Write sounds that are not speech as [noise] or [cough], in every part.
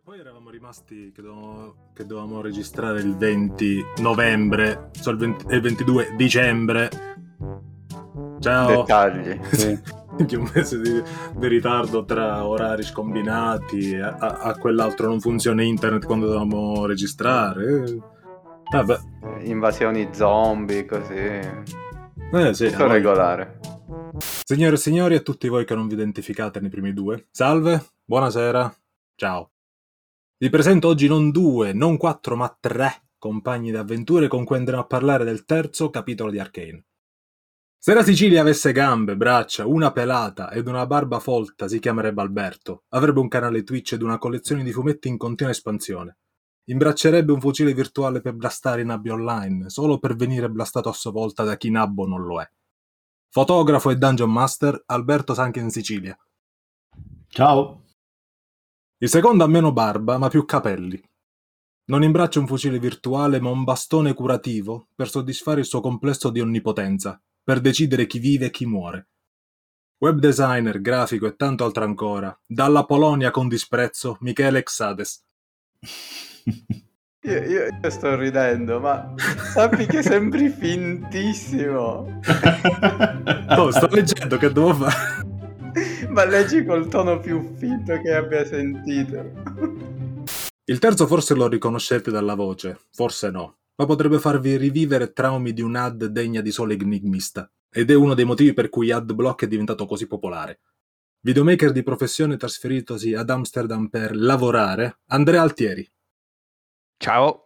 Che poi eravamo rimasti che dovevamo, che dovevamo registrare il 20 novembre, cioè il, 20, il 22 dicembre. Ciao. Dettagli. [laughs] Sì. un mese di, di, ritardo tra orari scombinati, a, a, a, quell'altro non funziona internet quando dovevamo registrare. Vabbè. Invasioni zombie, così. Eh sì. Tutto regolare. Signore e signori, a tutti voi che non vi identificate nei primi due, salve, buonasera, ciao. Vi presento oggi non due, non quattro, ma tre compagni d'avventure con cui andremo a parlare del terzo capitolo di Arcane. Se la Sicilia avesse gambe, braccia, una pelata ed una barba folta, si chiamerebbe Alberto. Avrebbe un canale Twitch ed una collezione di fumetti in continua espansione. Imbraccerebbe un fucile virtuale per blastare i nabbi online, solo per venire blastato a sua volta da chi nabbo non lo è. Fotografo e dungeon master, Alberto Sanche in Sicilia. Ciao. Il secondo ha meno barba, ma più capelli. Non imbraccia un fucile virtuale, ma un bastone curativo per soddisfare il suo complesso di onnipotenza, per decidere chi vive e chi muore. Web designer, grafico e tanto altro ancora. Dalla Polonia con disprezzo, Michele Xades. Io, io, io, sto ridendo, ma sappi che sembri fintissimo. oh, sto leggendo che devo fare. [laughs] Ma leggi col tono più finto che abbia sentito. Il terzo forse lo riconoscete dalla voce, forse no, ma potrebbe farvi rivivere traumi di un ad degna di solo enigmista. Ed è uno dei motivi per cui AdBlock è diventato così popolare. Videomaker di professione trasferitosi ad Amsterdam per lavorare, Andrea Altieri. Ciao,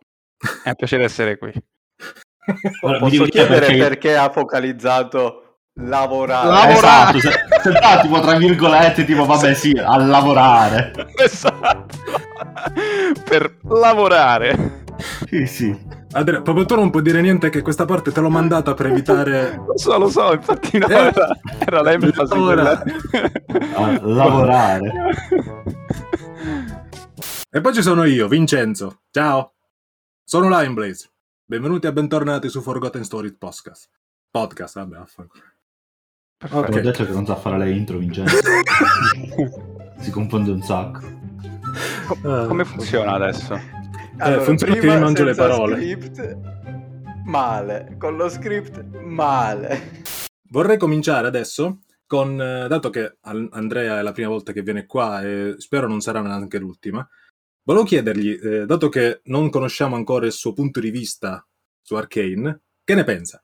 è un piacere essere qui. [laughs] Posso chiedere perché... perché ha focalizzato lavorare. lavorare. Esatto, se, se tipo tra virgolette, tipo vabbè sì, a lavorare. Esatto. per lavorare. Sì, sì. Andrea, proprio tu non puoi dire niente che questa parte te l'ho mandata per evitare... [laughs] lo so, lo so, infatti no, eh, era, era l'enfasi. Lavorare. A lavorare. E poi ci sono io, Vincenzo. Ciao. Sono Lineblaze. Benvenuti e bentornati su Forgotten Stories Podcast. Podcast, vabbè, affanculo. Okay. Ho detto che non sa fare le intro, Vincenzo. [laughs] si confonde un sacco. Com- come funziona adesso? Allora, eh, funziona che mi mangio le parole. Script, male. Con lo script, male. Vorrei cominciare adesso con, eh, dato che Andrea è la prima volta che viene qua e spero non sarà neanche l'ultima, volevo chiedergli, eh, dato che non conosciamo ancora il suo punto di vista su Arcane, che ne pensa?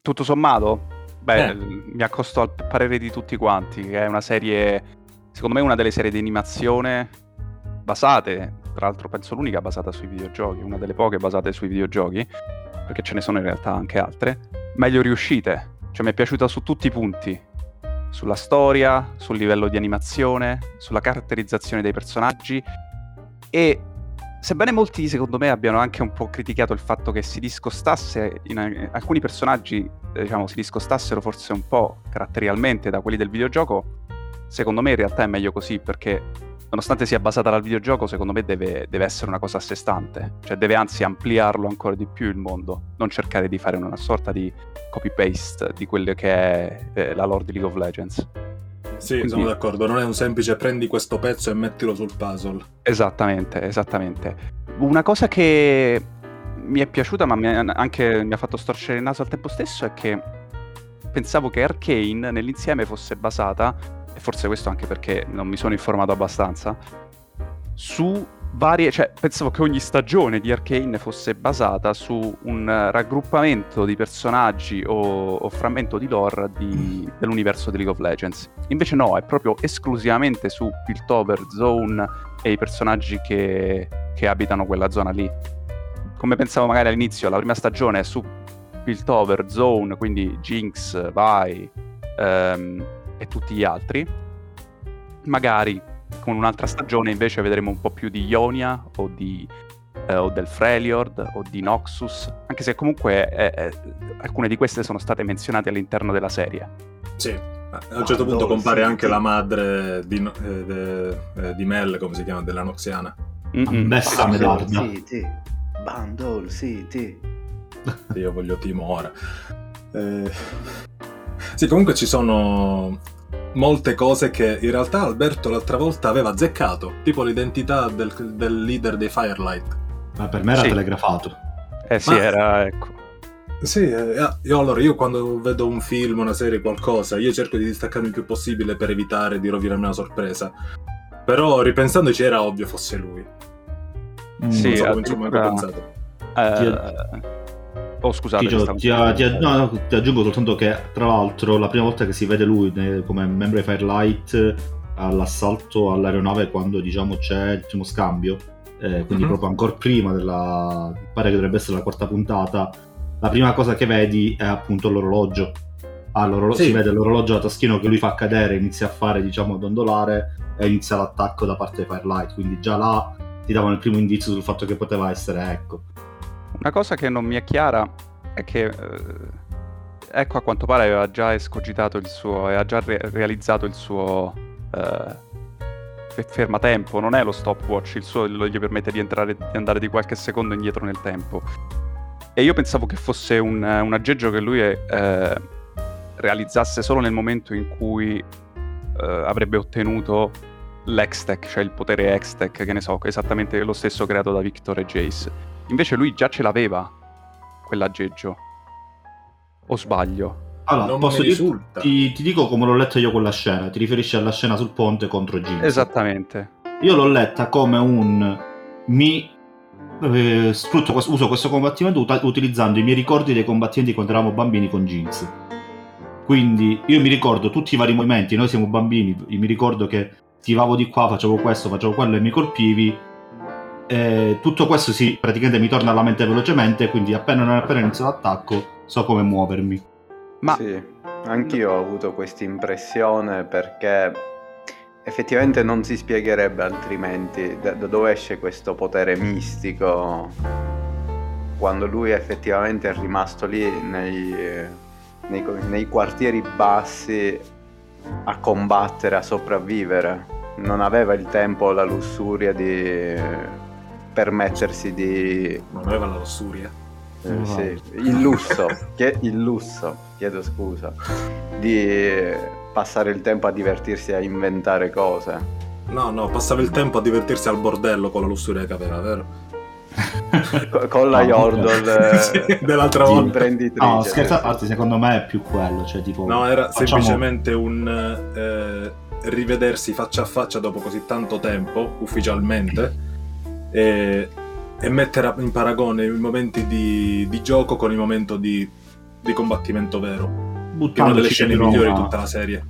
Tutto sommato? Beh, eh. mi accosto al parere di tutti quanti, che è una serie, secondo me una delle serie di animazione basate, tra l'altro penso l'unica basata sui videogiochi, una delle poche basate sui videogiochi, perché ce ne sono in realtà anche altre, meglio riuscite. Cioè mi è piaciuta su tutti i punti, sulla storia, sul livello di animazione, sulla caratterizzazione dei personaggi e sebbene molti secondo me abbiano anche un po' criticato il fatto che si discostasse, in, alcuni personaggi diciamo si discostassero forse un po' caratterialmente da quelli del videogioco, secondo me in realtà è meglio così perché nonostante sia basata dal videogioco, secondo me deve, deve, essere una cosa a sé stante, cioè deve anzi ampliarlo ancora di più il mondo, non cercare di fare una sorta di copy-paste di quello che è eh, la lore di League of Legends. Sì, Quindi... sono d'accordo, non è un semplice prendi questo pezzo e mettilo sul puzzle. Esattamente, esattamente. Una cosa che mi è piaciuta, ma mi anche mi ha fatto storcere il naso al tempo stesso, è che pensavo che Arcane nell'insieme fosse basata, e forse questo anche perché non mi sono informato abbastanza, su varie, cioè pensavo che ogni stagione di Arcane fosse basata su un raggruppamento di personaggi o, o frammento di lore di, dell'universo di League of Legends. Invece no, è proprio esclusivamente su Piltover, Zone e i personaggi che, che abitano quella zona lì. Come pensavo magari all'inizio, la prima stagione è su Piltover, Zone, quindi Jinx, Vi um, e tutti gli altri. Magari con un'altra stagione invece vedremo un po' più di Ionia o, di, eh, o del Freljord o di Noxus, anche se comunque eh, eh, alcune di queste sono state menzionate all'interno della serie. Sì, a un certo ah, punto compare sì, anche sì. la madre di, eh, de, eh, di, Mel, come si chiama, della Noxiana. Mm-hmm. Bessa Bundle City, Bundle City. Io voglio Timo ora. Eh... Sì, comunque ci sono molte cose che in realtà Alberto l'altra volta aveva azzeccato, tipo l'identità del, del leader dei Firelight. Ma per me era Sì. telegrafato. Eh sì, Ma- era, ecco. Sì, eh, io allora io quando vedo un film, una serie, qualcosa, io cerco di distaccarmi il più possibile per evitare di rovinarmi una sorpresa. Però ripensandoci era ovvio fosse lui. Mm, Sì, non so come ci ho mai pensato. Eh, Oh, scusate. Ti, stavo- ti- ti- no, no, ti aggiungo soltanto che tra l'altro la prima volta che si vede lui ne- come membro di Firelight all'assalto all'aeronave quando diciamo c'è il primo scambio eh, quindi Mhm. proprio ancora prima della pare che dovrebbe essere la quarta puntata la prima cosa che vedi è appunto l'orologio Ah, l'orolo- Sì. si vede l'orologio a taschino che lui fa cadere inizia a fare diciamo dondolare e inizia l'attacco da parte di Firelight quindi già là ti davano il primo indizio sul fatto che poteva essere ecco Una cosa che non mi è chiara è che eh, ecco a quanto pare aveva già escogitato il suo aveva già re- realizzato il suo eh, fe- fermatempo, non è lo stopwatch, il suo gli permette di, entrare, di andare di qualche secondo indietro nel tempo. E io pensavo che fosse un, un aggeggio che lui eh, realizzasse solo nel momento in cui eh, avrebbe ottenuto l'Hextech, cioè il potere Hextech, che ne so, esattamente lo stesso creato da Victor e Jace. Invece lui già ce l'aveva, quell'aggeggio. O sbaglio? allora non posso risulta. Ti, ti dico come l'ho letta io quella scena, ti riferisci alla scena sul ponte contro Jinx. Esattamente. Io l'ho letta come un mi eh, sfrutto questo- uso questo combattimento uta- utilizzando i miei ricordi dei combattenti quando eravamo bambini con Jinx. Quindi io mi ricordo tutti i vari movimenti, noi siamo bambini, io mi ricordo che tiravo di qua, facevo questo, facevo quello e mi colpivi. Eh, tutto questo sì, praticamente mi torna alla mente velocemente, quindi appena, non appena inizio l'attacco so come muovermi. Ma Sì, anch'io ho avuto questa impressione perché effettivamente non si spiegherebbe altrimenti da, da dove esce questo potere mistico quando lui effettivamente è rimasto lì nei, nei, nei quartieri bassi a combattere, a sopravvivere. Non aveva il tempo o la lussuria di permettersi di Non aveva la lussuria. eh, No. sì, il lusso, che il lusso, chiedo scusa, di passare il tempo a divertirsi a inventare cose. No, no, passava il tempo a divertirsi al bordello con la lussuria che aveva, vero? Co- Con la Yordle [laughs] Sì, dell'altra volta. imprenditrice. No, scherzo a parte, secondo me è più quello, cioè tipo... No, era facciamo- semplicemente un eh, rivedersi faccia a faccia dopo così tanto tempo, ufficialmente, e, e mettere in paragone i momenti di, di gioco con il momento di, di combattimento vero. Che è una delle scene però migliori di tutta la serie.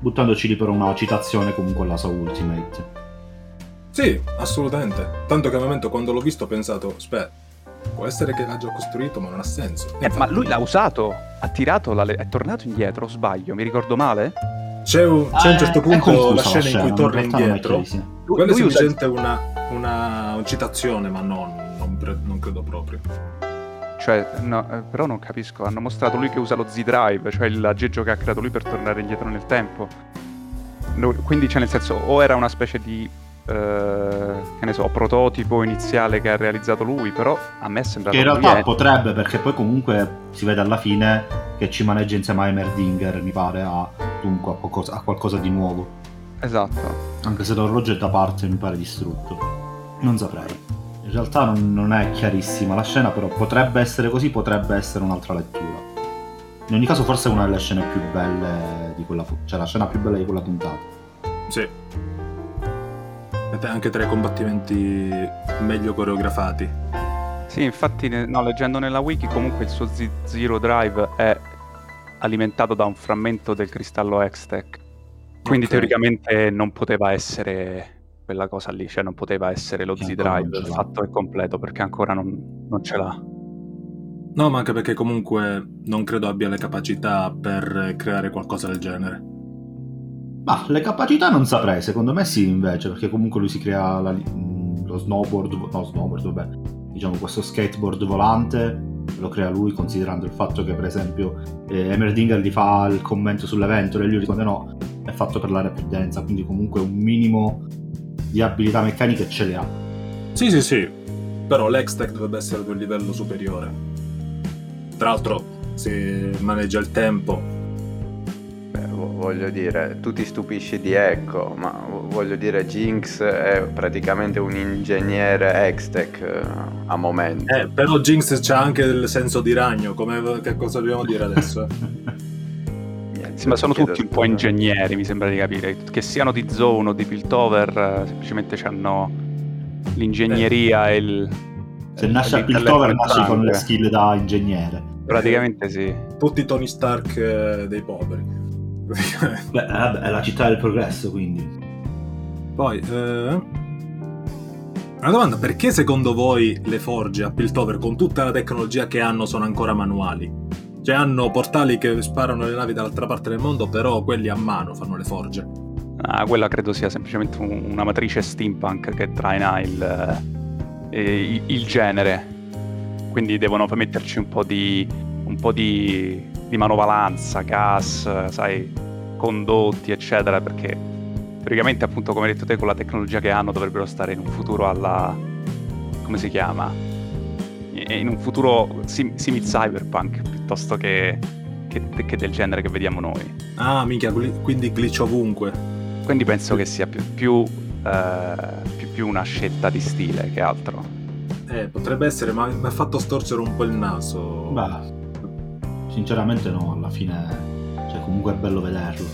buttandoci lì per una citazione comunque alla sua Ultimate. Sì, assolutamente. Tanto che al momento quando l'ho visto ho pensato, aspetta, può essere che l'ha già costruito, ma non ha senso. Eh, ma lui l'ha usato, ha tirato, la le- è tornato indietro, sbaglio, mi ricordo male? C'è un, c'è un certo Eh, è punto confusa la scena in cui torna è indietro. Lui, Quella è lui usa- semplicemente una, una, una citazione, ma non, non, pre- non credo proprio. Cioè, no, eh, però non capisco, hanno mostrato lui che usa lo Z-Drive, cioè l'aggeggio che ha creato lui per tornare indietro nel tempo. No, quindi, cioè, nel senso, o era una specie di, eh, che ne so, prototipo iniziale che ha realizzato lui, però a me è sembrato Che in realtà è- potrebbe, perché poi comunque si vede alla fine che ci maneggia insieme a Heimerdinger, mi pare, a, dunque, a, qualcosa, a qualcosa di nuovo. Esatto. Anche se l'orologio è da parte, mi pare distrutto. Non saprei. In realtà non, non è chiarissima la scena, però potrebbe essere così, potrebbe essere un'altra lettura. In ogni caso forse è una delle scene più belle di quella cioè la scena più bella di quella puntata. Sì. Ed è anche tra i combattimenti meglio coreografati. Sì, infatti, no, leggendo nella wiki, comunque il suo Z- Zero Drive è alimentato da un frammento del cristallo Hextech. Quindi Ok. teoricamente non poteva essere quella cosa lì, cioè non poteva essere lo Z-Drive fatto e completo perché ancora non, non ce l'ha. No, ma anche perché comunque non credo abbia le capacità per creare qualcosa del genere. Ma le capacità non saprei, secondo me sì invece, perché comunque lui si crea la- mm, lo snowboard, no snowboard, vabbè, diciamo questo skateboard volante, lo crea lui considerando il fatto che per esempio eh, Emerdinger gli fa il commento sull'evento e lui risponde no, è fatto per l'area più densa, quindi comunque un minimo di abilità meccaniche ce le ha. Sì, sì, sì. Però l'Extech dovrebbe essere di un livello superiore. Tra l'altro, se maneggia il tempo, Beh, voglio dire, tu ti stupisci di Echo, ma voglio dire, Jinx è praticamente un ingegnere Hextech eh, a momento. Eh, però Jinx c'ha anche il senso di ragno, come, che cosa dobbiamo dire adesso? [laughs] Sì, ma sono tutti un po' ingegneri, mi sembra di capire. Che siano di Zone o di Piltover, eh, semplicemente hanno l'ingegneria e il... Se nasce a Piltover in nasce con le skill da ingegnere. Praticamente sì. Tutti i Tony Stark eh, dei poveri. [laughs] Beh, eh, vabbè, è la città del progresso, quindi. Poi, eh, una domanda, perché secondo voi le forge a Piltover con tutta la tecnologia che hanno sono ancora manuali? Cioè hanno portali che sparano le navi dall'altra parte del mondo, però quelli a mano fanno le forge. Ah, quella credo sia semplicemente un- una matrice steampunk che traina il, eh, il- genere. Quindi devono metterci un po' di, un po' di, di manovalanza, gas, sai, condotti, eccetera, perché teoricamente, appunto, come hai detto te, con la tecnologia che hanno dovrebbero stare in un futuro alla... come si chiama? In un futuro sim- simil cyberpunk piuttosto che, che- che del genere che vediamo noi. Ah, minchia, quindi glitch ovunque. Quindi penso che sia più, più, eh, più- più una scelta di stile che altro. Eh, potrebbe essere, ma mi ha fatto storcere un po' il naso. Beh, sinceramente no, alla fine. Cioè, comunque è bello vederlo.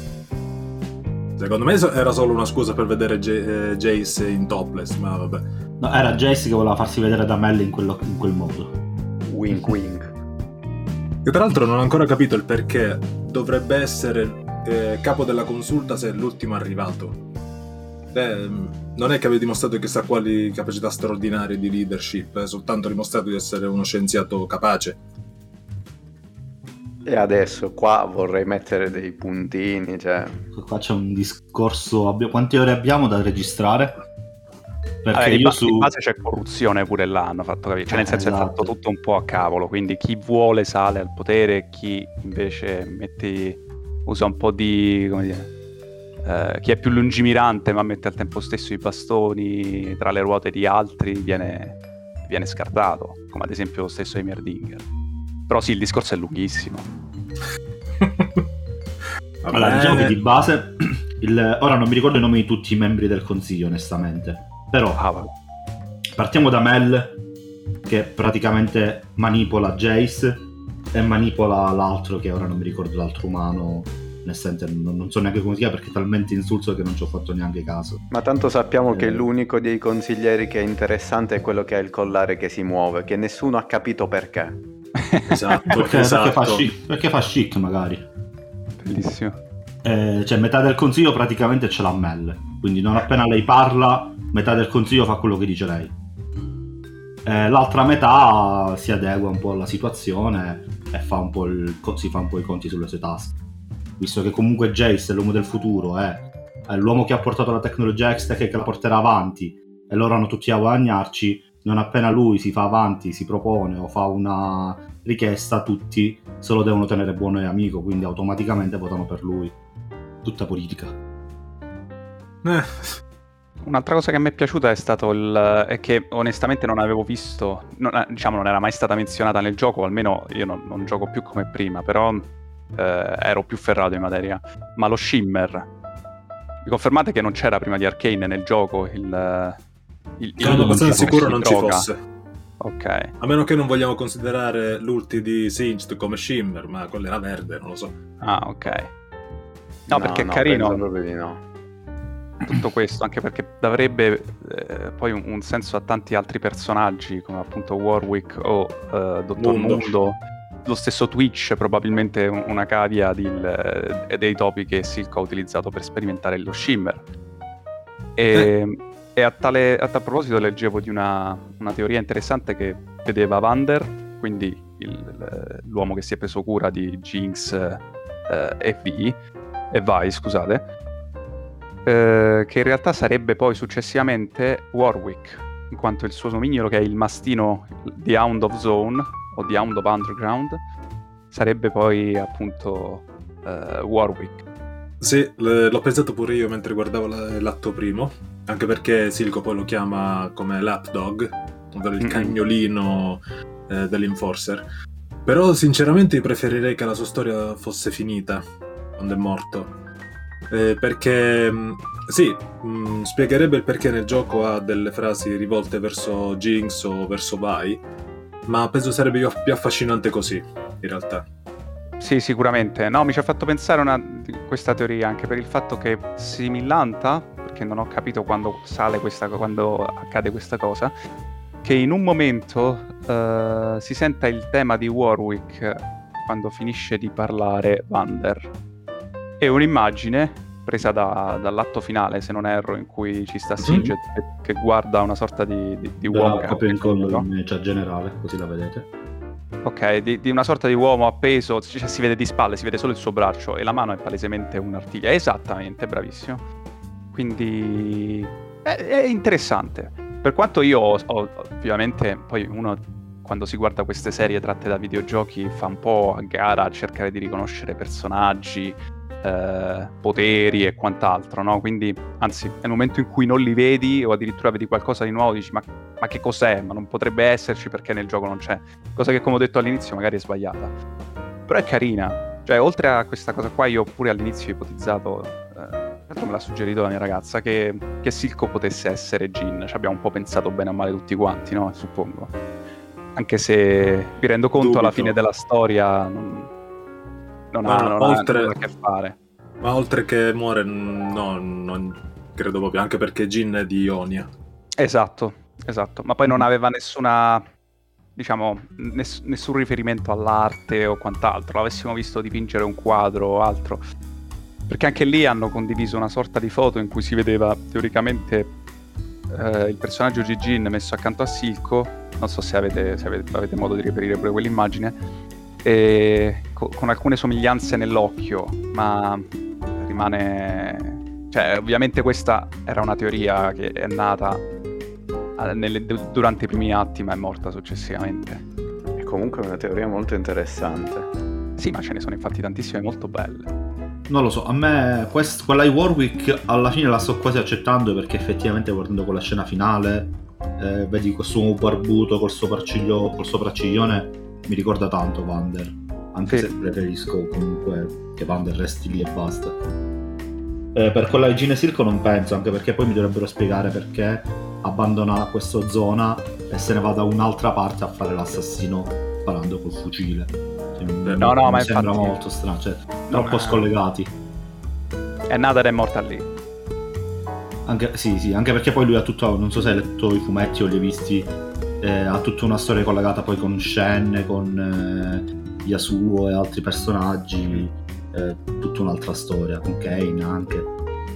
Secondo me era solo una scusa per vedere J- eh, Jace in topless, ma vabbè. No, era Jace che voleva farsi vedere da Mel in, quello- in quel modo. Wink wink. Io tra l'altro non ho ancora capito il perché dovrebbe essere eh, capo della consulta se è l'ultimo arrivato. Beh, mh, non è che abbia dimostrato chissà quali capacità straordinarie di leadership, è soltanto dimostrato di essere uno scienziato capace. E adesso qua vorrei mettere dei puntini, cioè... Qua c'è un discorso. Quante ore abbiamo da registrare? Perché Vabbè, di, io su. di base c'è corruzione pure là, hanno fatto capire. Cioè, nel Eh, senso è esatto. fatto tutto un po' a cavolo. Quindi chi vuole sale al potere, chi invece metti, usa un po' di. come dire. eh, chi è più lungimirante ma mette al tempo stesso i bastoni tra le ruote di altri viene, viene scartato, come ad esempio lo stesso Heimerdinger. Però sì, il discorso è lunghissimo. Allora, diciamo bene. che di base. [clears throat] il- Ora non mi ricordo i nomi di tutti i membri del consiglio, onestamente. Però Ah, partiamo da Mel, che praticamente manipola Jace e manipola l'altro, che ora non mi ricordo l'altro umano. Onestamente non, non so neanche come si chiama perché è talmente insulso che non ci ho fatto neanche caso. Ma tanto sappiamo che Eh. l'unico dei consiglieri che è interessante è quello che ha il collare che si muove, che nessuno ha capito perché. [laughs] Esatto, Perché, esatto. perché fa chic, perché fa chic magari. Bellissimo. Eh, cioè metà del consiglio praticamente ce l'ha Mel. Quindi non appena lei parla metà del consiglio fa quello che dice lei. Eh, l'altra metà si adegua un po' alla situazione e fa un po' il- si fa un po' i conti sulle sue tasche. Visto che comunque Jace è l'uomo del futuro è, è l'uomo che ha portato la tecnologia Hextech e che la porterà avanti e loro hanno tutti a guadagnarci non appena lui si fa avanti si propone o fa una richiesta tutti se lo devono tenere buono e amico quindi automaticamente votano per lui tutta politica. Eh, Un'altra cosa che mi è piaciuta è stato il. è che onestamente non avevo visto. non- eh, diciamo, non era mai stata menzionata nel gioco, o almeno io non, non gioco più come prima, però eh, ero più ferrato in materia. Ma lo Shimmer. Mi confermate che non c'era prima di Arcane nel gioco il. il, il- sono abbastanza non ci sicuro si non ci droga? fosse. Ok. A meno che non vogliamo considerare l'ulti di Singed come Shimmer, ma quello era verde, non lo so. Ah, ok. No, perché è carino. proprio di no. tutto questo, anche perché darebbe eh, poi un, un senso a tanti altri personaggi, come appunto Warwick o eh, Dottor Mundo. Mundo. Lo stesso Twitch, probabilmente un- una cavia di, eh, dei topi che Silco ha utilizzato per sperimentare lo Shimmer. E, e a, tale, a tal proposito leggevo di una, una teoria interessante che vedeva Vander, quindi il- l'uomo che si è preso cura di Jinx eh, e Vi, e Vi, scusate, eh, che in realtà sarebbe poi successivamente Warwick, in quanto il suo nomignolo, che è il mastino The Hound of Zone o The Hound of Underground, sarebbe poi appunto eh, Warwick. Sì, l'ho pensato pure io mentre guardavo la- l'atto primo, anche perché Silco poi lo chiama come lapdog, ovvero il cagnolino eh, dell'Enforcer. Però sinceramente preferirei che la sua storia fosse finita quando è morto. Eh, perché mh, sì, mh, spiegherebbe il perché nel gioco ha delle frasi rivolte verso Jinx o verso Vi, ma penso sarebbe più- più affascinante così, in realtà. Sì, sicuramente. No, mi ci ha fatto pensare una, questa teoria anche per il fatto che si millanta, perché non ho capito quando sale questa quando accade questa cosa, che in un momento eh, si senta il tema di Warwick quando finisce di parlare Vander. E un'immagine presa da- dall'atto finale, se non erro, in cui ci sta Singed che, che guarda una sorta di, di, di uomo ha in collo no? in media generale, così la vedete. Ok, di, di una sorta di uomo appeso, cioè si vede di spalle, si vede solo il suo braccio e la mano è palesemente un'artiglia. Esattamente, bravissimo. Quindi è, è interessante. Per quanto io ho, ho- ovviamente, poi uno quando si guarda queste serie tratte da videogiochi fa un po' a gara a cercare di riconoscere personaggi, eh, poteri e quant'altro, no? Quindi, anzi, nel momento in cui non li vedi o addirittura vedi qualcosa di nuovo, dici ma, ma che cos'è? Ma non potrebbe esserci perché nel gioco non c'è. Cosa che, come ho detto all'inizio, magari è sbagliata. Però è carina. Cioè, oltre a questa cosa qua, io pure all'inizio ho ipotizzato, eh, me l'ha suggerito la mia ragazza, che, che Silco potesse essere Jin. Ci abbiamo un po' pensato bene o male tutti quanti, no? Suppongo. Anche se mi rendo conto alla Dubito. fine della storia non, non Ma ha, non ha oltre- nulla a che fare. Ma oltre che muore, no, non credo proprio, anche perché Jin è di Ionia. Esatto, esatto. Ma poi non Mm. aveva nessuna, diciamo, ness- nessun riferimento all'arte o quant'altro. L'avessimo visto dipingere un quadro o altro. Perché anche lì hanno condiviso una sorta di foto in cui si vedeva teoricamente eh, il personaggio di Jin messo accanto a Silco. Non so se avete, se avete, avete modo di reperire pure quell'immagine. E co- con alcune somiglianze nell'occhio, ma rimane. Cioè, ovviamente questa era una teoria che è nata eh, nelle- du- durante i primi atti, ma è morta successivamente. È comunque una teoria molto interessante. Sì, ma ce ne sono infatti tantissime molto belle. Non lo so, a me quest- quella di Warwick alla fine la sto quasi accettando perché effettivamente guardando quella scena finale, eh, vedi questo uomo barbuto col sopracciglio, col sopracciglione, mi ricorda tanto Vander. Anche Sì. se preferisco comunque che Vander resti lì e basta. Eh, per quella di Gine Silco non penso, anche perché poi mi dovrebbero spiegare perché abbandona questa zona e se ne va da un'altra parte a fare l'assassino sparando col fucile. Cioè, mi- no, no, mi ma sembra infatti- molto strano, cioè, troppo ma- scollegati. È nata ed è morta lì. Anche, sì, sì, anche perché poi lui ha tutto, non so se hai letto i fumetti o li hai visti, eh, ha tutta una storia collegata poi con Shen, con eh, Yasuo e altri personaggi, eh, tutta un'altra storia, con Kane anche.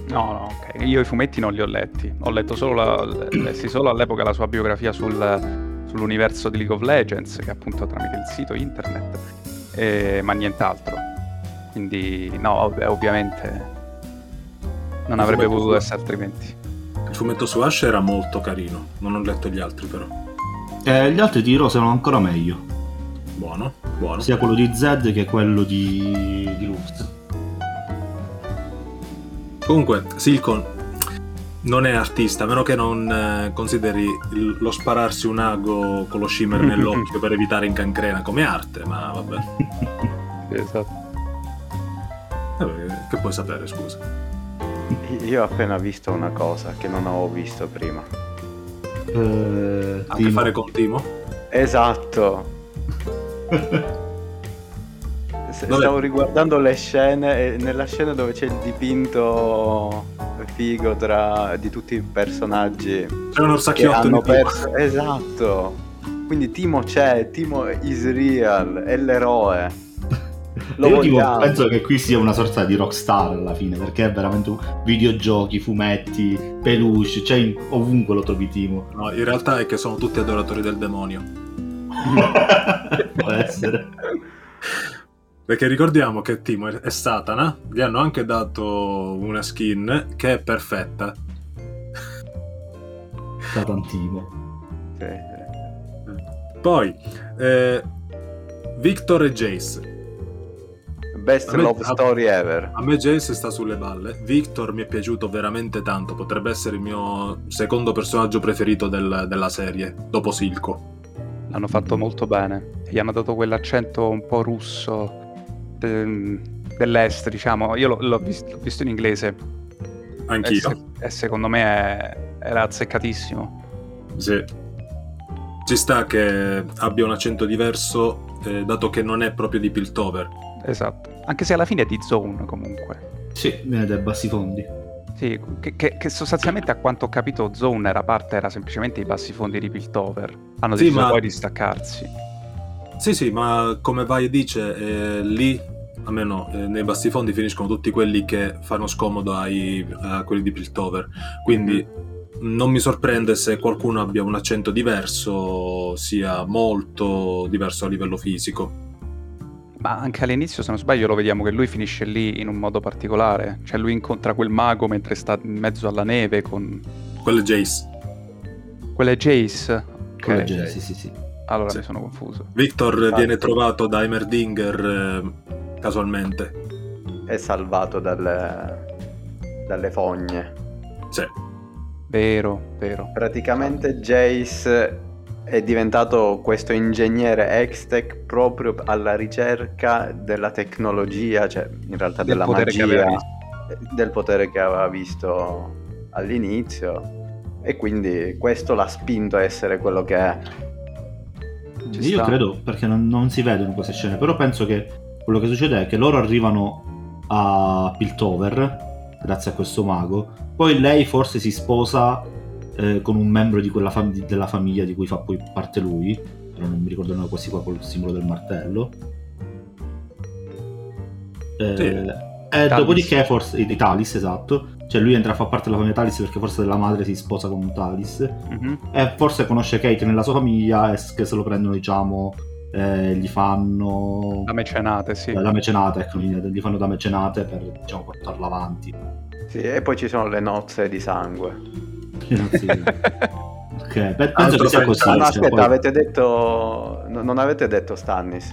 No, no, ok. Io i fumetti non li ho letti. Ho letto solo, la, lessi solo all'epoca la sua biografia sul- sull'universo di League of Legends, che appunto tramite il sito internet, e- ma nient'altro. Quindi, no, ov- ovviamente non Il avrebbe potuto su- essere altrimenti. Il fumetto su Ash era molto carino, non ho letto gli altri però. E gli altri ti dirò sono ancora meglio, Buono, buono. sia quello di Zed che quello di, di Lux. Comunque, Silcon non è artista, a meno che non eh, consideri il- lo spararsi un ago con lo shimmer [laughs] nell'occhio per evitare incancrena come arte, ma vabbè. [laughs] Esatto. Vabbè, Che puoi sapere, scusa. Io ho appena visto una cosa che non avevo visto prima. Eh, a che fare con Timo? Esatto. [laughs] Stavo riguardando le scene e nella scena dove c'è il dipinto figo tra di tutti i personaggi C'è un che orsacchiotto hanno di Timo. perso. Esatto. Quindi Timo c'è, Timo is real, è l'eroe. Lo Io tipo, penso che qui sia una sorta di rockstar alla fine, perché è veramente un videogiochi, fumetti, peluche, cioè ovunque lo trovi Timo. No, in realtà è che sono tutti adoratori del demonio. [laughs] Può essere. Perché ricordiamo che Timo è Satana, gli hanno anche dato una skin che è perfetta. Satan Timo. Poi, eh, Victor e Jace. Best A me- love a- story ever. A me Jace sta sulle balle. Victor mi è piaciuto veramente tanto. Potrebbe essere il mio secondo personaggio preferito del- della serie, dopo Silco. L'hanno fatto molto bene. Gli hanno dato quell'accento un po' russo, ehm, dell'est, diciamo. Io l'ho, l'ho, visto, l'ho visto, in inglese. Anch'io. E, se, e secondo me è, era azzeccatissimo. Sì. Ci sta che abbia un accento diverso, eh, dato che non è proprio di Piltover. Esatto. Anche se alla fine è di Zone comunque. Sì, viene dai bassi fondi. Sì, che, che, che, sostanzialmente a quanto ho capito Zone era parte, era semplicemente i bassi fondi di Piltover. Hanno deciso sì, ma... poi di staccarsi. Sì, sì, ma come Vai dice, eh, lì, almeno eh, nei bassi fondi finiscono tutti quelli che fanno scomodo ai, a quelli di Piltover. Quindi mm. non mi sorprende se qualcuno abbia un accento diverso, sia molto diverso a livello fisico. Ma anche all'inizio, se non sbaglio, lo vediamo che lui finisce lì in un modo particolare. Cioè lui incontra quel mago mentre sta in mezzo alla neve con... Quello è Jace. Quello è Jace? Ok. Quello è Jace, sì, sì, sì. Allora sì. mi sono confuso. Victor ah, viene trovato da Heimerdinger eh, casualmente. È salvato dalle, dalle fogne. Sì. Vero, vero. Praticamente Jace è diventato questo ingegnere Extech proprio alla ricerca della tecnologia, cioè in realtà del della magia, del potere che aveva visto all'inizio e quindi questo l'ha spinto a essere quello che è. Ci Io sta. credo, perché non, non, si vedono queste scene, però penso che quello che succede è che loro arrivano a Piltover, grazie a questo mago, poi lei forse si sposa eh, con un membro di quella fam- della famiglia di cui fa poi parte lui, però non mi ricordo il questi qua col simbolo del martello. Eh, sì. E dopodiché forse di Talis, esatto. Cioè lui entra a far parte della famiglia Talis perché forse della madre si sposa con Talis. Mm-hmm. E forse conosce Kate nella sua famiglia e che se lo prendono, diciamo, eh, gli fanno... La mecenate, sì. La mecenate, ecco, gli fanno da mecenate per, diciamo, portarla avanti. Sì, e poi ci sono le nozze di sangue. [laughs] ok, penso che sia così. No, aspetta, poi... avete detto... non avete detto Stannis?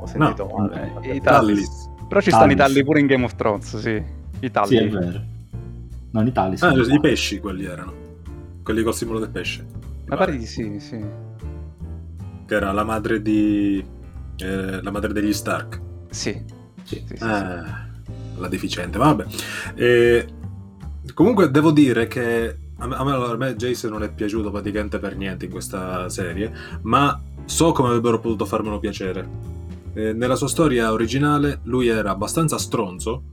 Ho sentito no, male. I Tallis. Però ci stanno i talli pure in Game of Thrones, sì. I talli. Sì, è vero. No, i talli. Ah, i pesci quelli erano. Quelli col simbolo del pesce. Ma pare di sì, sì. Che era la madre di... Eh, la madre degli Stark. Sì. sì, sì, sì, eh, sì. La deficiente, vabbè. E... Comunque devo dire che a me, a me Jace non è piaciuto praticamente per niente in questa serie, ma so come avrebbero potuto farmelo piacere. Eh, nella sua storia originale lui era abbastanza stronzo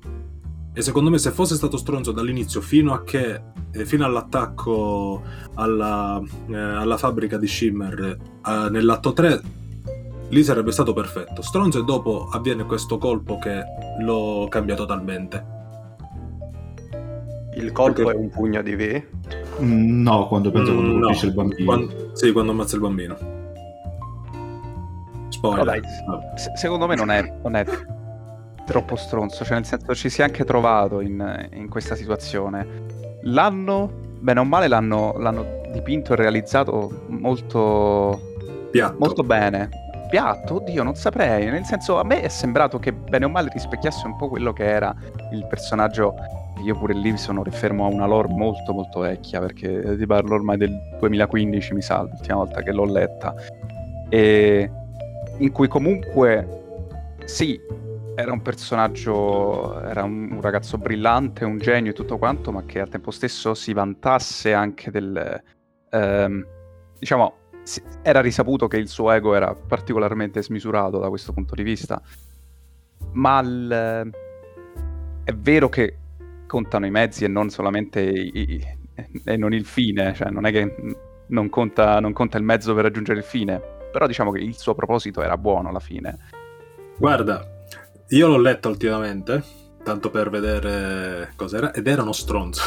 e secondo me se fosse stato stronzo dall'inizio fino a che eh, fino all'attacco alla, eh, alla fabbrica di Shimmer eh, nell'atto 3 lì sarebbe stato perfetto. Stronzo e dopo avviene questo colpo che lo cambia totalmente. Il colpo Perché... è un pugno di V? No, quando penso mm, quando colpisce no. il bambino. Quando... Sì, quando ammazza il bambino. Spoiler. Vabbè, se- secondo me non è, non è, troppo stronzo, cioè nel senso ci si è anche trovato in, in questa situazione. L'hanno, bene o male, l'hanno, l'hanno dipinto e realizzato molto, Piatto. molto bene. Piatto, oddio, non saprei. Nel senso, a me è sembrato che bene o male rispecchiasse un po' quello che era il personaggio io pure lì sono rifermo a una lore molto molto vecchia perché ti parlo ormai del 2015 mi sa l'ultima volta che l'ho letta. E in cui comunque sì era un personaggio era un, un ragazzo brillante un genio e tutto quanto ma che al tempo stesso si vantasse anche del ehm, diciamo era risaputo che il suo ego era particolarmente smisurato da questo punto di vista. Ma il, è vero che contano i mezzi e non solamente i, i, e non il fine, cioè non è che non conta, non conta il mezzo per raggiungere il fine, però diciamo che il suo proposito era buono alla fine. Guarda, io l'ho letto ultimamente, tanto per vedere cos'era, ed era uno stronzo.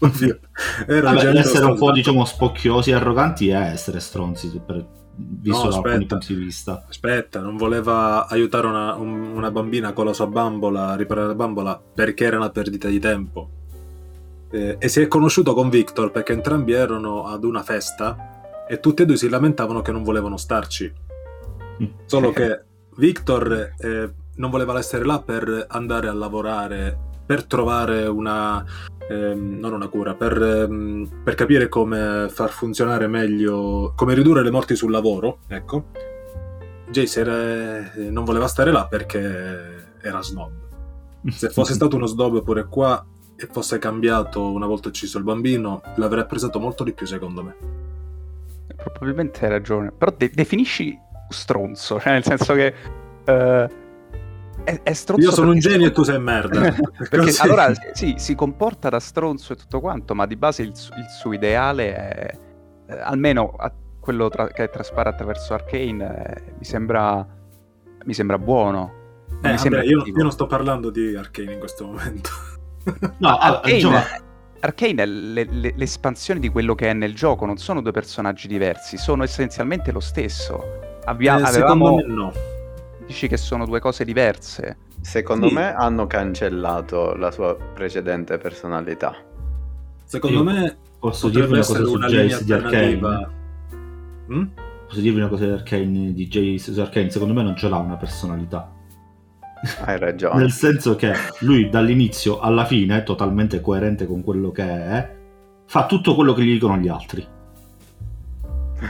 [laughs] era Vabbè, essere un po' diciamo spocchiosi e arroganti è essere stronzi per, visto no, da alcuni punti di vista. Aspetta, non voleva aiutare una, un, una, bambina con la sua bambola a riparare la bambola perché era una perdita di tempo. Eh, e si è conosciuto con Victor perché entrambi erano ad una festa e tutti e due si lamentavano che non volevano starci. Solo [laughs] che Victor eh, non voleva essere là per andare a lavorare, per trovare una, ehm, non una cura, per, ehm, per, capire come far funzionare meglio, come ridurre le morti sul lavoro, ecco. Jace eh, non voleva stare là perché era snob. Se fosse [laughs] stato uno sdobo pure qua e fosse cambiato una volta ucciso il bambino, l'avrei apprezzato molto di più, secondo me. Probabilmente hai ragione. Però de- definisci stronzo, cioè [laughs] nel senso che... eh, è, è stronzo Io sono un genio e tu sei merda. [laughs] perché Così. allora sì, si comporta da stronzo e tutto quanto, ma di base il, il suo ideale è eh, almeno a- quello tra- che traspare attraverso Arcane eh, mi sembra mi sembra buono. Eh, mi sembra vabbè, io, io non sto parlando di Arcane in questo momento. No, Arcane, Giova- Arcane è le- le- l'espansione di quello che è nel gioco, non sono due personaggi diversi, sono essenzialmente lo stesso. Abbia- Eh, avevamo, secondo me no. Dici che sono due cose diverse. Secondo Sì. me hanno cancellato la sua precedente personalità. Secondo Io me posso dirvi una cosa su Jace di Arcane? Mm? Posso dirvi una cosa di Arcane, di Jace su Arcane? Secondo me non ce l'ha una personalità. [laughs] Hai ragione. Nel senso che lui dall'inizio alla fine è totalmente coerente con quello che è, fa tutto quello che gli dicono gli altri.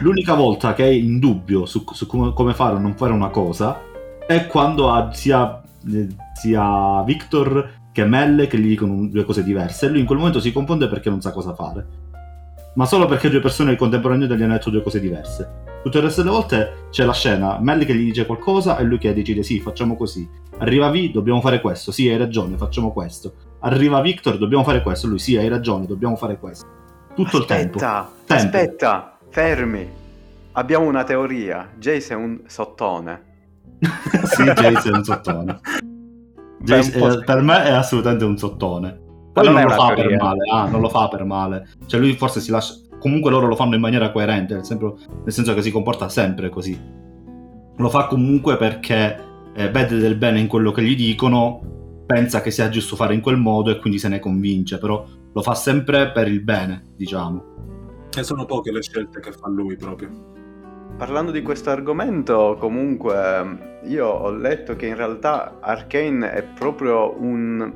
L'unica volta che è in dubbio su, su come, fare o non fare una cosa quando ha sia, eh, sia Victor che Mel che gli dicono due cose diverse e lui in quel momento si confonde perché non sa cosa fare. Ma solo perché due persone contemporaneamente gli hanno detto due cose diverse. Tutto il resto delle volte c'è la scena, Mel che gli dice qualcosa e lui che decide sì, facciamo così. Arriva V, dobbiamo fare questo. Sì, hai ragione, facciamo questo. Arriva Victor, dobbiamo fare questo. Lui, sì, hai ragione, dobbiamo fare questo. Tutto il tempo. Aspetta, Tempo. aspetta, fermi. Abbiamo una teoria. Jace è un sottone. [laughs] sì, Jace è un sottone. Beh, Jace, un po' eh, sì. per me è assolutamente un sottone. Poi non non, è lo fa teoria. per male, ah, non lo fa per male. Cioè lui forse si lascia... Comunque loro lo fanno in maniera coerente, nel, sempre- nel senso che si comporta sempre così. Lo fa comunque perché eh, vede del bene in quello che gli dicono, pensa che sia giusto fare in quel modo e quindi se ne convince, però lo fa sempre per il bene, diciamo. E sono poche le scelte che fa lui proprio. Parlando di questo argomento, comunque, io ho letto che in realtà Arcane è proprio un-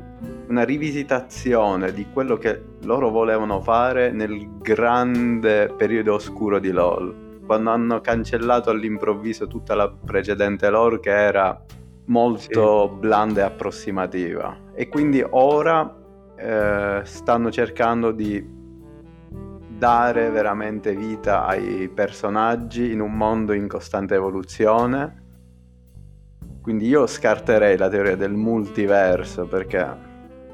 una rivisitazione di quello che loro volevano fare nel grande periodo oscuro di LoL. Quando hanno cancellato all'improvviso tutta la precedente lore che era molto blanda e approssimativa. E quindi ora eh, stanno cercando di dare veramente vita ai personaggi in un mondo in costante evoluzione. Quindi io scarterei la teoria del multiverso perché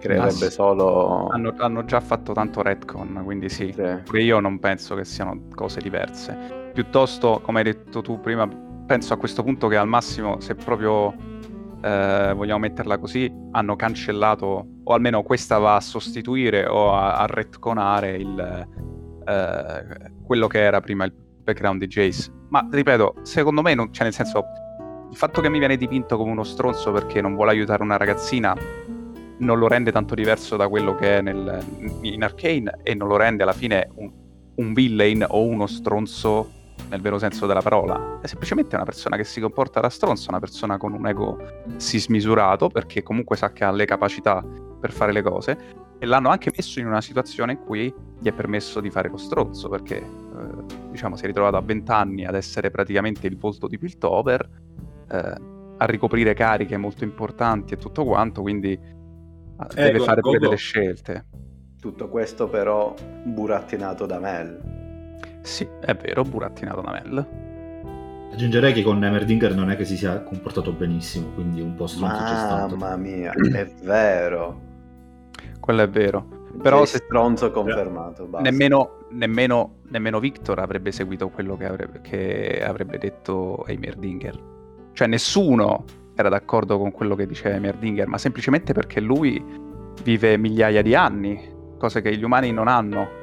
creerebbe Ah, solo... Hanno, hanno già fatto tanto retcon, quindi sì. Sì. Io non penso che siano cose diverse. Piuttosto, come hai detto tu prima, penso a questo punto che al massimo, se proprio eh, vogliamo metterla così, hanno cancellato, o almeno questa va a sostituire o a, a retconare il, eh, quello che era prima il background di Jace. Ma ripeto, secondo me, non, cioè nel senso, il fatto che mi viene dipinto come uno stronzo perché non vuole aiutare una ragazzina non lo rende tanto diverso da quello che è nel, in Arcane e non lo rende alla fine un, un villain o uno stronzo nel vero senso della parola. È semplicemente una persona che si comporta da stronzo, una persona con un ego si smisurato perché comunque sa che ha le capacità per fare le cose e l'hanno anche messo in una situazione in cui gli è permesso di fare lo stronzo perché eh, diciamo si è ritrovato a 20 anni ad essere praticamente il volto di Piltover eh, a ricoprire cariche molto importanti e tutto quanto quindi eh, deve go- fare go- go. delle scelte Tutto questo però burattinato da Mel. sì è vero burattinato da Mel Aggiungerei che con Emerdinger non è che si sia comportato benissimo, quindi un po' stronzo c'è stato. Mamma mia, è vero. Quello è vero Però Sei se- stronzo confermato, nemmeno, nemmeno, nemmeno Victor avrebbe seguito quello che avrebbe, che avrebbe detto Heimerdinger. Cioè nessuno era d'accordo con quello che diceva Heimerdinger, ma semplicemente perché lui vive migliaia di anni, cose che gli umani non hanno.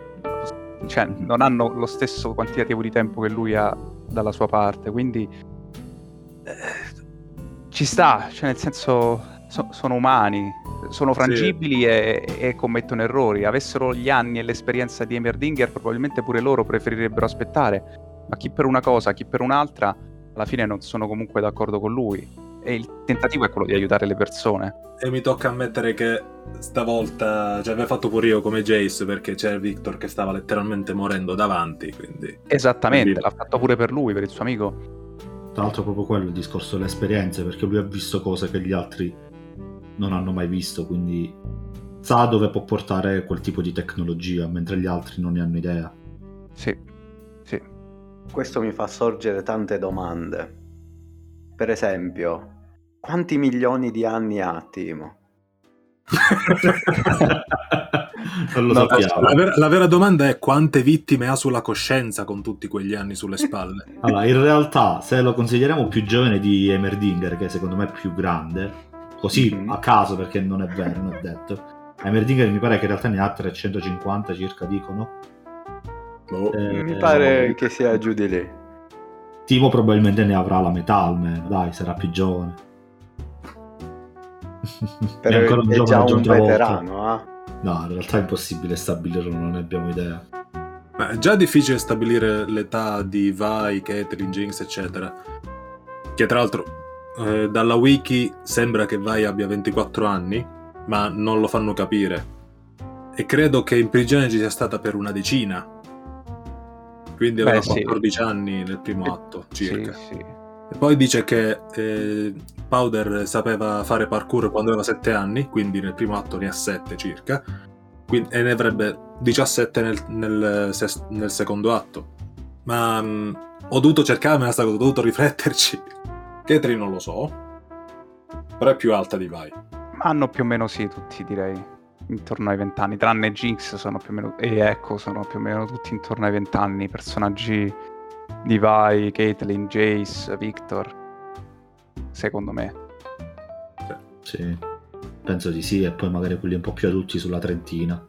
Cioè non hanno lo stesso quantitativo di tempo che lui ha dalla sua parte, quindi eh, ci sta, cioè nel senso so- sono umani, sono frangibili e, e commettono errori. Avessero gli anni e l'esperienza di Heimerdinger, probabilmente pure loro preferirebbero aspettare. Ma chi per una cosa, chi per un'altra, alla fine non sono comunque d'accordo con lui. E il tentativo è quello di aiutare le persone. E mi tocca ammettere che stavolta ci avevo fatto pure io come Jace perché c'era Victor che stava letteralmente morendo davanti, quindi... Esattamente, Quindi- l'ha fatto pure per lui, per il suo amico. Tra l'altro proprio quello il discorso delle esperienze, perché lui ha visto cose che gli altri non hanno mai visto, quindi sa dove può portare quel tipo di tecnologia, mentre gli altri non ne hanno idea. Sì, sì. Questo mi fa sorgere tante domande. Per esempio, quanti milioni di anni ha Timo? [laughs] non lo No, sappiamo. la, vera, la vera domanda è quante vittime ha sulla coscienza con tutti quegli anni sulle spalle. Allora, in realtà, se lo consideriamo più giovane di Emerdinger, che secondo me è più grande, così Mhm. a caso perché non è vero, non è detto. Emerdinger mi pare che in realtà ne ha 350 circa, dicono. Boh. Eh, Mi pare che sia giù di lì. Timo probabilmente ne avrà la metà almeno, dai, sarà più giovane. Per- [laughs] è ancora un è giovane già un veterano, ah. No, in realtà è impossibile stabilirlo, non ne abbiamo idea. Ma è già difficile stabilire l'età di Vi, Catherine, Jinx, eccetera. Che tra l'altro, eh, dalla wiki sembra che Vi abbia 24 anni, ma non lo fanno capire. E credo che in prigione ci sia stata per una decina. Quindi Beh, aveva sì. 14 anni nel primo atto, circa. Sì, sì. E poi dice che eh, Powder sapeva fare parkour quando aveva 7 anni, quindi nel primo atto ne ha 7 circa, quindi- e ne avrebbe 17 nel, nel nel secondo atto. Ma mm, ho dovuto cercarmela sta cosa, ho dovuto rifletterci. Catherine non lo so, però è più alta di. Ma hanno più o meno sì, tutti direi. Intorno ai vent'anni, tranne Jinx sono più o meno. E ecco, sono più o meno tutti intorno ai vent'anni. Personaggi di Vi, Caitlyn, Jace, Victor. Secondo me. Sì, penso di sì, e poi magari quelli un po' più adulti sulla trentina.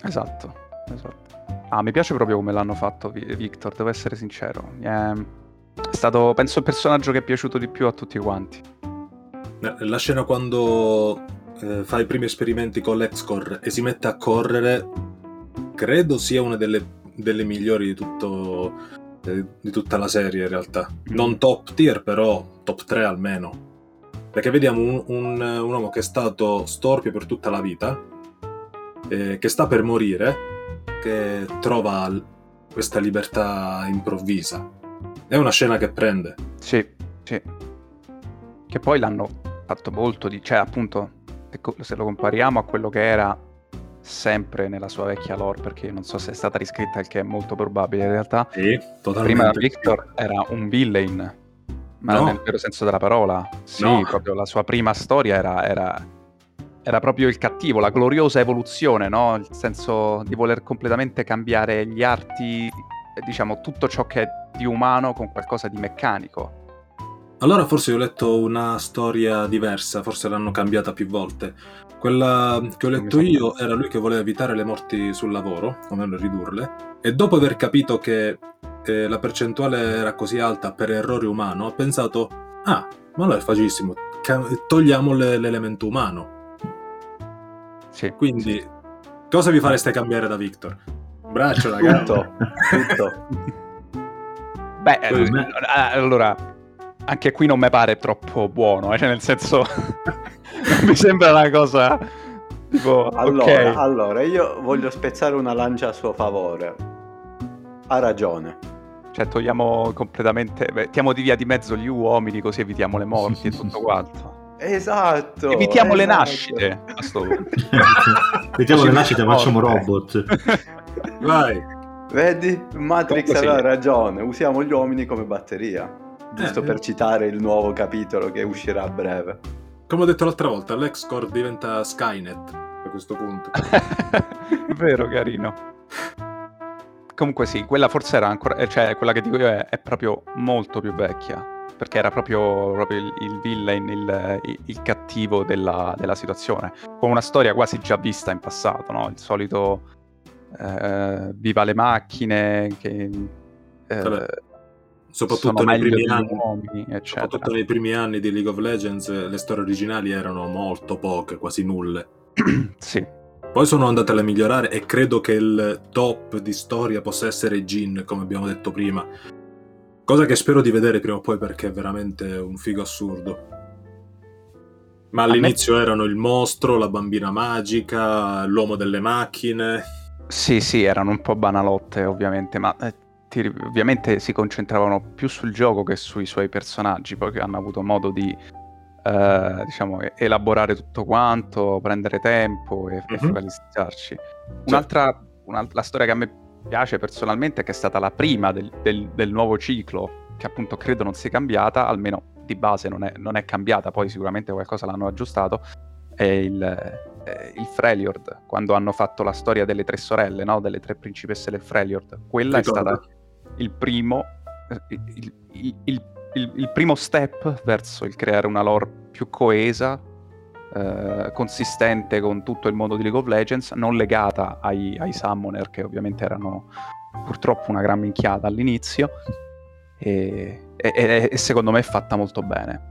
Esatto, esatto. Ah, mi piace proprio come l'hanno fatto Vi- Victor, devo essere sincero. Mi è... stato, penso, il personaggio che è piaciuto di più a tutti quanti. Eh, La scena quando eh, fa i primi esperimenti con l'Excore e si mette a correre, credo sia una delle, delle migliori di, tutto, eh, di tutta la serie in realtà. Non top tier, però top 3 almeno. Perché vediamo un, un- un uomo che è stato storpio per tutta la vita, eh, che sta per morire, che trova l- questa libertà improvvisa. È una scena che prende. Sì, sì. Che poi l'hanno fatto molto di... Cioè, appunto, se co- se lo compariamo a quello che era sempre nella sua vecchia lore, perché non so se è stata riscritta, il che è molto probabile in realtà. Sì, totalmente. Prima Victor era un villain, ma No. nel vero senso della parola. Sì, No. proprio la sua prima storia era, era, era proprio il cattivo, la gloriosa evoluzione, no? Il senso di voler completamente cambiare gli arti, diciamo, tutto ciò che di umano con qualcosa di meccanico. Allora forse ho letto una storia diversa, forse l'hanno cambiata più volte. Quella che ho letto io era lui che voleva evitare le morti sul lavoro, o almeno ridurle, e dopo aver capito che eh, la percentuale era così alta per errore umano, ha pensato, ah, ma allora è facilissimo, togliamo le- l'elemento umano. Sì. Quindi, cosa vi fareste cambiare da Victor? Un braccio, gamba? Tutto, tutto. [laughs] Beh, eh, me- eh, allora, anche qui non mi pare troppo buono, eh, cioè nel senso, [laughs] mi sembra una cosa tipo, Allora, ok, allora, io voglio spezzare una lancia a suo favore. Ha ragione. cioè togliamo completamente, mettiamo di via di mezzo gli uomini così evitiamo le morti e [laughs] tutto quanto. Esatto. Evitiamo le esatto. nascite a sto punto. Vediamo le nascite, facciamo robot. [laughs] Vai! Vedi? Matrix Comunque sì. aveva ragione, usiamo gli uomini come batteria. Giusto Eh, per citare il nuovo capitolo che uscirà a breve. Come ho detto l'altra volta, l'Excore diventa Skynet a questo punto. [laughs] Vero, carino. Comunque sì, quella forse era ancora, eh, cioè quella che dico io è, è proprio molto più vecchia, perché era proprio, proprio il, il villain, il, il- il cattivo della, della situazione, con una storia quasi già vista in passato, no? Il solito eh, viva le macchine, che eh, sono Soprattutto nei, primi anni, uomini, soprattutto nei primi anni di League of Legends eh, le storie originali erano molto poche, quasi nulle. [clears throat] sì, Poi sono andate a migliorare e credo che il top di storia possa essere Jin, come abbiamo detto prima. Cosa che spero di vedere prima o poi perché è veramente un figo assurdo. Ma me- all'inizio erano il mostro, la bambina magica, l'uomo delle macchine. Sì, sì, erano un po' banalotte ovviamente, ma eh, ti- ovviamente si concentravano più sul gioco che sui suoi personaggi, poi che hanno avuto modo di eh, diciamo, elaborare tutto quanto, prendere tempo e, e Mhm. focalizzarci. Un'altra, un'altra la storia che a me piace personalmente, che è stata la prima del, del- del nuovo ciclo, che appunto credo non sia cambiata, almeno di base non è, non è cambiata, poi sicuramente qualcosa l'hanno aggiustato, è il, eh, il Freljord, quando hanno fatto la storia delle tre sorelle, no? delle tre principesse del Freljord. Quella Ricordo. è stata il primo, eh, il, il- il- il- primo step verso il creare una lore più coesa, eh, consistente con tutto il mondo di League of Legends, non legata ai, ai summoner che ovviamente erano purtroppo una gran minchiata all'inizio e, e- e- secondo me è fatta molto bene.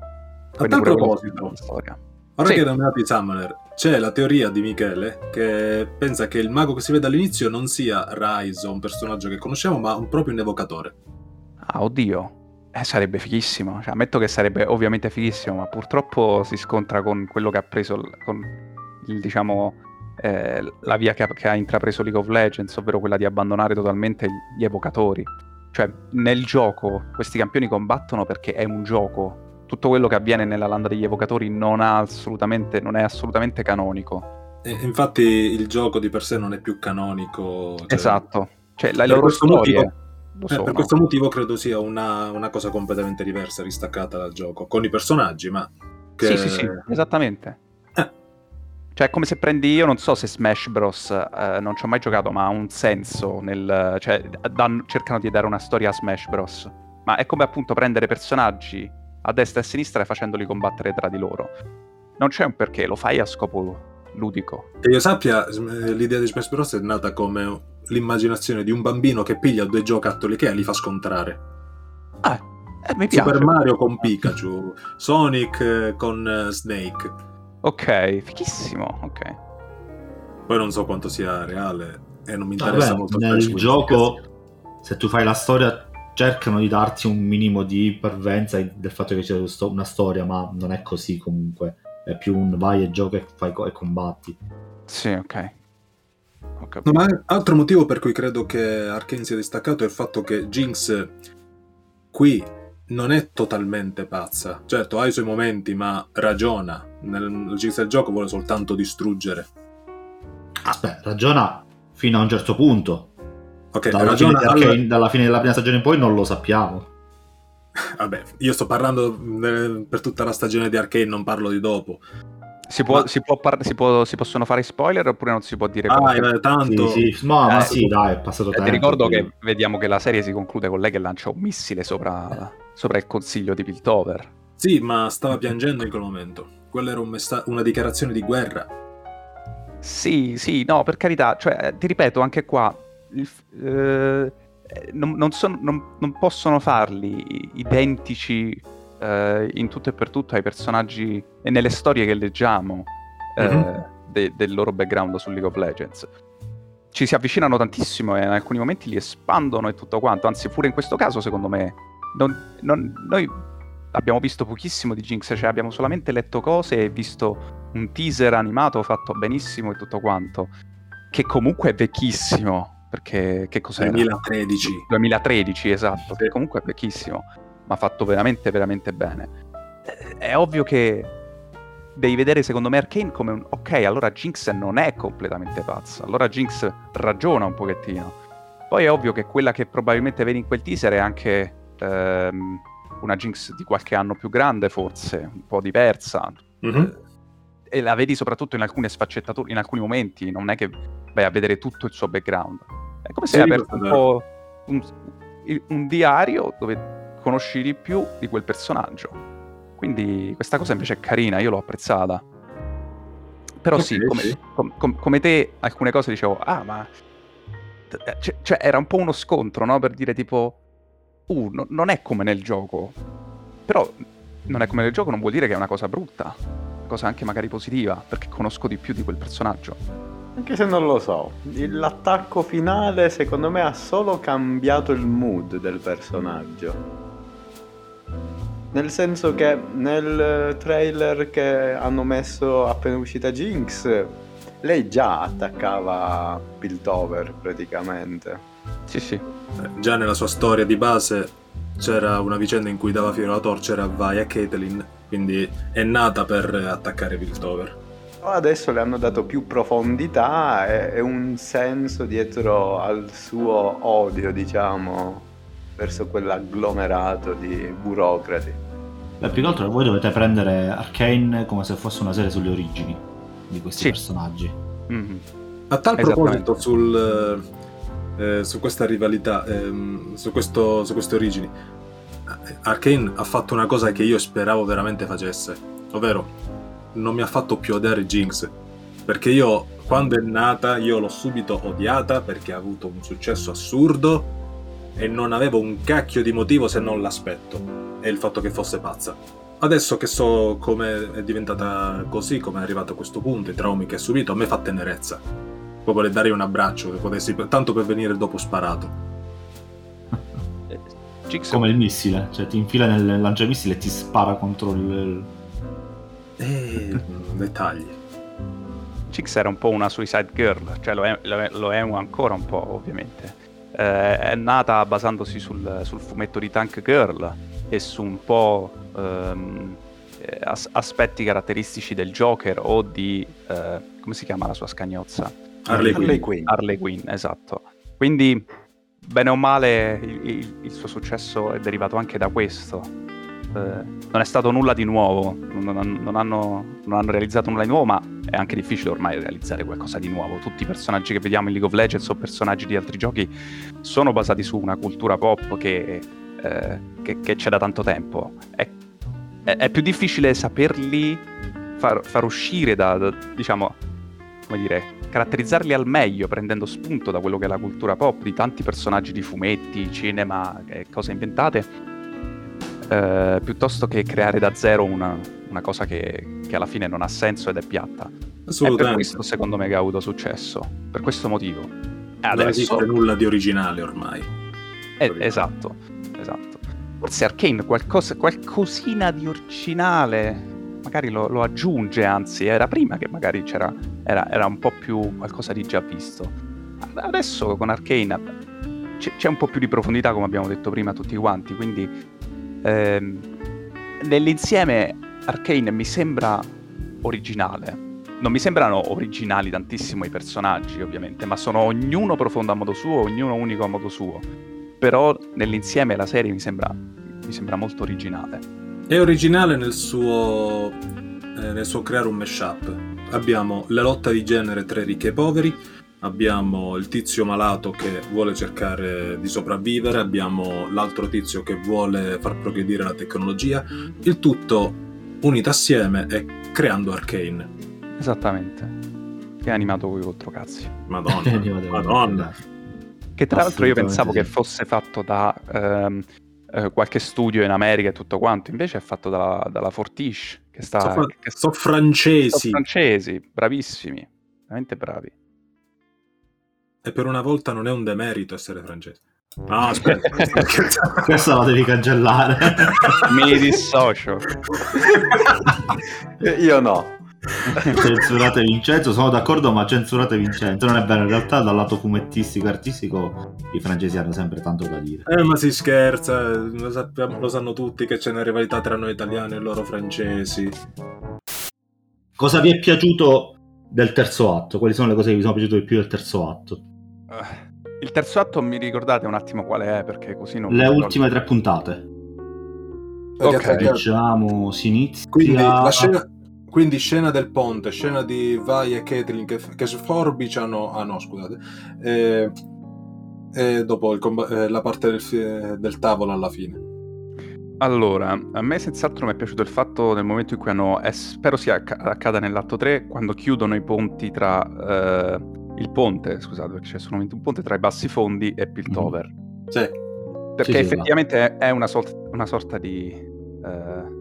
A Quindi tal proposito, ora Sì. che hai nominato i Summoner, c'è la teoria di Michele che pensa che il mago che si vede all'inizio non sia Rise un personaggio che conosciamo, ma un proprio un evocatore. Ah, oddio. Eh, sarebbe fighissimo. Cioè, ammetto che sarebbe ovviamente fighissimo, ma purtroppo si scontra con quello che ha preso, il- con il, diciamo, eh, la via che ha, che ha intrapreso League of Legends, ovvero quella di abbandonare totalmente gli evocatori. Cioè, nel gioco questi campioni combattono perché è un gioco. Tutto quello che avviene nella landa degli evocatori non, ha assolutamente, non è assolutamente canonico. E infatti il gioco di per sé non è più canonico. cioè- esatto. Cioè, le Per loro questo storie motivo- Eh, per questo motivo credo sia una, una cosa completamente diversa, ristaccata dal gioco, con i personaggi, ma... Che... Sì, sì, sì, esattamente. Eh. Cioè, è come se prendi, io non so se Smash Bros. eh, non ci ho mai giocato, ma ha un senso nel. cioè, danno- cercano di dare una storia a Smash Bros. Ma è come appunto prendere personaggi a destra e a sinistra e facendoli combattere tra di loro. Non c'è un perché, lo fai a scopo ludico. Che io sappia, sm- l'idea di Smash Bros. è nata come l'immaginazione di un bambino che piglia due giocattoli che li fa scontrare. Ah, eh, mi piace. Super Mario con Pikachu, Sonic eh, con eh, Snake. Ok, fighissimo, ok. Poi non so quanto sia reale e non mi interessa Vabbè, molto nel gioco, se tu fai la storia, cercano di darti un minimo di parvenza del fatto che c'è una storia, ma non è così comunque. È più un vai e gioca e, fai co- e combatti. Sì, ok. No, ma altro motivo per cui credo che Arkane sia distaccato è il fatto che Jinx qui non è totalmente pazza. Certo, ha i suoi momenti, ma ragiona. Nel nel Jinx del gioco vuole soltanto distruggere. Aspetta, ragiona fino a un certo punto. Ok, Dalla fine, ragiona di al- Arcane- dalla fine della prima stagione in poi non lo sappiamo. Vabbè, io sto parlando eh, per tutta la stagione di Arkane, non parlo di dopo. Si, può, Ma- si, può par- si, può- si possono fare spoiler oppure non si può dire Ah, eh, tanto... Sì, sì, ma, ma Eh, sì, dai, è passato Eh, tempo. Ti ricordo quindi- che vediamo che la serie si conclude con lei che lancia un missile sopra, sopra il consiglio di Piltover. Sì, ma stava piangendo in quel momento. Quella era un messa- una dichiarazione di guerra. Sì, sì, no, per carità, cioè, eh, ti ripeto, anche qua il f- eh, non, non son- non- non possono farli identici eh, in tutto e per tutto ai personaggi e nelle storie che leggiamo eh, Mhm. de- del loro background su League of Legends. Ci si avvicinano tantissimo e in alcuni momenti li espandono e tutto quanto, anzi pure in questo caso secondo me non- non- noi abbiamo visto pochissimo di Jinx, cioè abbiamo solamente letto cose e visto un teaser animato fatto benissimo e tutto quanto, che comunque è vecchissimo, perché che cos'era? 2013. 2013, esatto, che comunque è vecchissimo, ma fatto veramente, veramente bene. Eh, È ovvio che devi vedere, secondo me, Arkane come un... Ok, allora Jinx non è completamente pazza, allora Jinx ragiona un pochettino. Poi è ovvio che quella che probabilmente vedi in quel teaser è anche ehm, una Jinx di qualche anno più grande, forse, un po' diversa, Mhm. e la vedi soprattutto in alcune sfaccettature, in alcuni momenti, non è che vai a vedere tutto il suo background. È come se Sì, hai aperto un po' un, un diario dove conosci di più di quel personaggio. Quindi questa cosa invece è carina, io l'ho apprezzata. Però Ok, sì, come, sì. com- com- come te, alcune cose dicevo, ah, ma... eh, Cioè, cioè, era un po' uno scontro, no? Per dire tipo, uh, no- non è come nel gioco. Però non è come nel gioco non vuol dire che è una cosa brutta. Cosa anche magari positiva, perché conosco di più di quel personaggio. Anche se non lo so, l'attacco finale secondo me ha solo cambiato il mood del personaggio. Nel senso che nel trailer che hanno messo appena uscita Jinx, lei già attaccava Piltover praticamente. Sì, sì. Eh, Già nella sua storia di base c'era una vicenda in cui dava fiero alla torcia, era vai a Caitlyn quindi è nata per attaccare Piltover. Adesso le hanno dato più profondità e, e un senso dietro al suo odio, diciamo, verso quell'agglomerato di burocrati. Beh, più che altro voi dovete prendere Arcane come se fosse una serie sulle origini di questi Sì. personaggi. Mhm. A tal proposito, sul, eh, su questa rivalità, ehm, su, questo- su queste origini, eh, Arkane ha fatto una cosa che io speravo veramente facesse, ovvero non mi ha fatto più odiare Jinx, perché io quando è nata io l'ho subito odiata perché ha avuto un successo assurdo e non avevo un cacchio di motivo se non l'aspetto e il fatto che fosse pazza. Adesso che so come è diventata così, come è arrivato a questo punto, i traumi che ha subito, a me fa tenerezza. Proprio le darei un abbraccio, che potessi, tanto per venire dopo sparato. Jinx Come il missile, cioè ti infila nel lanciamissile e ti spara contro il... E... dettagli. Jinx era un po' una suicide girl, cioè lo è, lo è- lo è ancora un po' ovviamente. Eh, è nata basandosi sul, sul fumetto di Tank Girl e su un po' ehm, eh, as- aspetti caratteristici del Joker o di... eh, come si chiama la sua scagnozza? Harley Quinn. Harley Quinn. Harley Quinn, esatto. Quindi, bene o male, il, il- il suo successo è derivato anche da questo. Eh, non è stato nulla di nuovo, non, non- hanno, non hanno realizzato nulla di nuovo, ma è anche difficile ormai realizzare qualcosa di nuovo. Tutti i personaggi che vediamo in League of Legends o personaggi di altri giochi sono basati su una cultura pop che, eh, che- che c'è da tanto tempo. È, è- è più difficile saperli far, far uscire da, da, diciamo, come dire, caratterizzarli al meglio prendendo spunto da quello che è la cultura pop di tanti personaggi di fumetti, cinema cose inventate, eh, piuttosto che creare da zero una, una cosa che, che alla fine non ha senso ed è piatta. È per Assolutamente. questo secondo me che ha avuto successo, per questo motivo. E Non adesso, esiste nulla di originale ormai. eh, esatto, esatto. Forse Arcane qualcosa, qualcosina di originale, magari lo, lo aggiunge, anzi, era prima che magari c'era, era, era un po' più qualcosa di già visto. Adesso con Arcane c'è, c'è un po' più di profondità, come abbiamo detto prima tutti quanti, quindi ehm, nell'insieme Arcane mi sembra originale. Non mi sembrano originali tantissimo i personaggi, ovviamente, ma sono ognuno profondo a modo suo, ognuno unico a modo suo però nell'insieme la serie mi sembra, mi sembra molto originale. È originale nel suo, eh, nel suo creare un mashup. Abbiamo la lotta di genere tra ricchi e poveri, abbiamo il tizio malato che vuole cercare di sopravvivere, abbiamo l'altro tizio che vuole far progredire la tecnologia, il tutto unito assieme e creando Arcane. Esattamente. Che è animato con i controcazzi. Madonna, [laughs] madonna. Che tra l'altro io pensavo che sì. fosse fatto da ehm, eh, qualche studio in America e tutto quanto, invece è fatto dalla, dalla Fortiche, che sta... So, fra- che so francesi sono francesi, bravissimi, veramente bravi. E per una volta non è un demerito essere francese. No, [laughs] aspetta, sto scherzando. Questa la devi cancellare. [laughs] Mi dissocio. [laughs] Io no. censurate Vincenzo, sono d'accordo, ma censurate Vincenzo. Non è vero, in realtà dal lato fumettistico e artistico i francesi hanno sempre tanto da dire. Eh, ma si scherza, lo, sappiamo- lo sanno tutti che c'è una rivalità tra noi italiani e loro francesi. Cosa vi è piaciuto del terzo atto? Quali sono le cose che vi sono piaciute di più del terzo atto? Eh, Il terzo atto mi ricordate un attimo quale è, perché così non... Le ultime tre puntate. Ok. Diciamo, si inizia... Quindi, la scena, quindi scena del ponte, scena di Vai e Caitlyn che, che sforbiciano... Ah no, scusate. E, e dopo il comba- eh, la parte del, fi- del tavolo alla fine. Allora, a me senz'altro mi è piaciuto il fatto nel momento in cui hanno, e spero sia acc- accada nell'atto 3, quando chiudono i ponti tra, eh, il ponte, scusate, perché c'è solamente un ponte tra i bassi fondi e Piltover. Sì. Perché Sì, sì, effettivamente è- è una, sol- una sorta di... eh,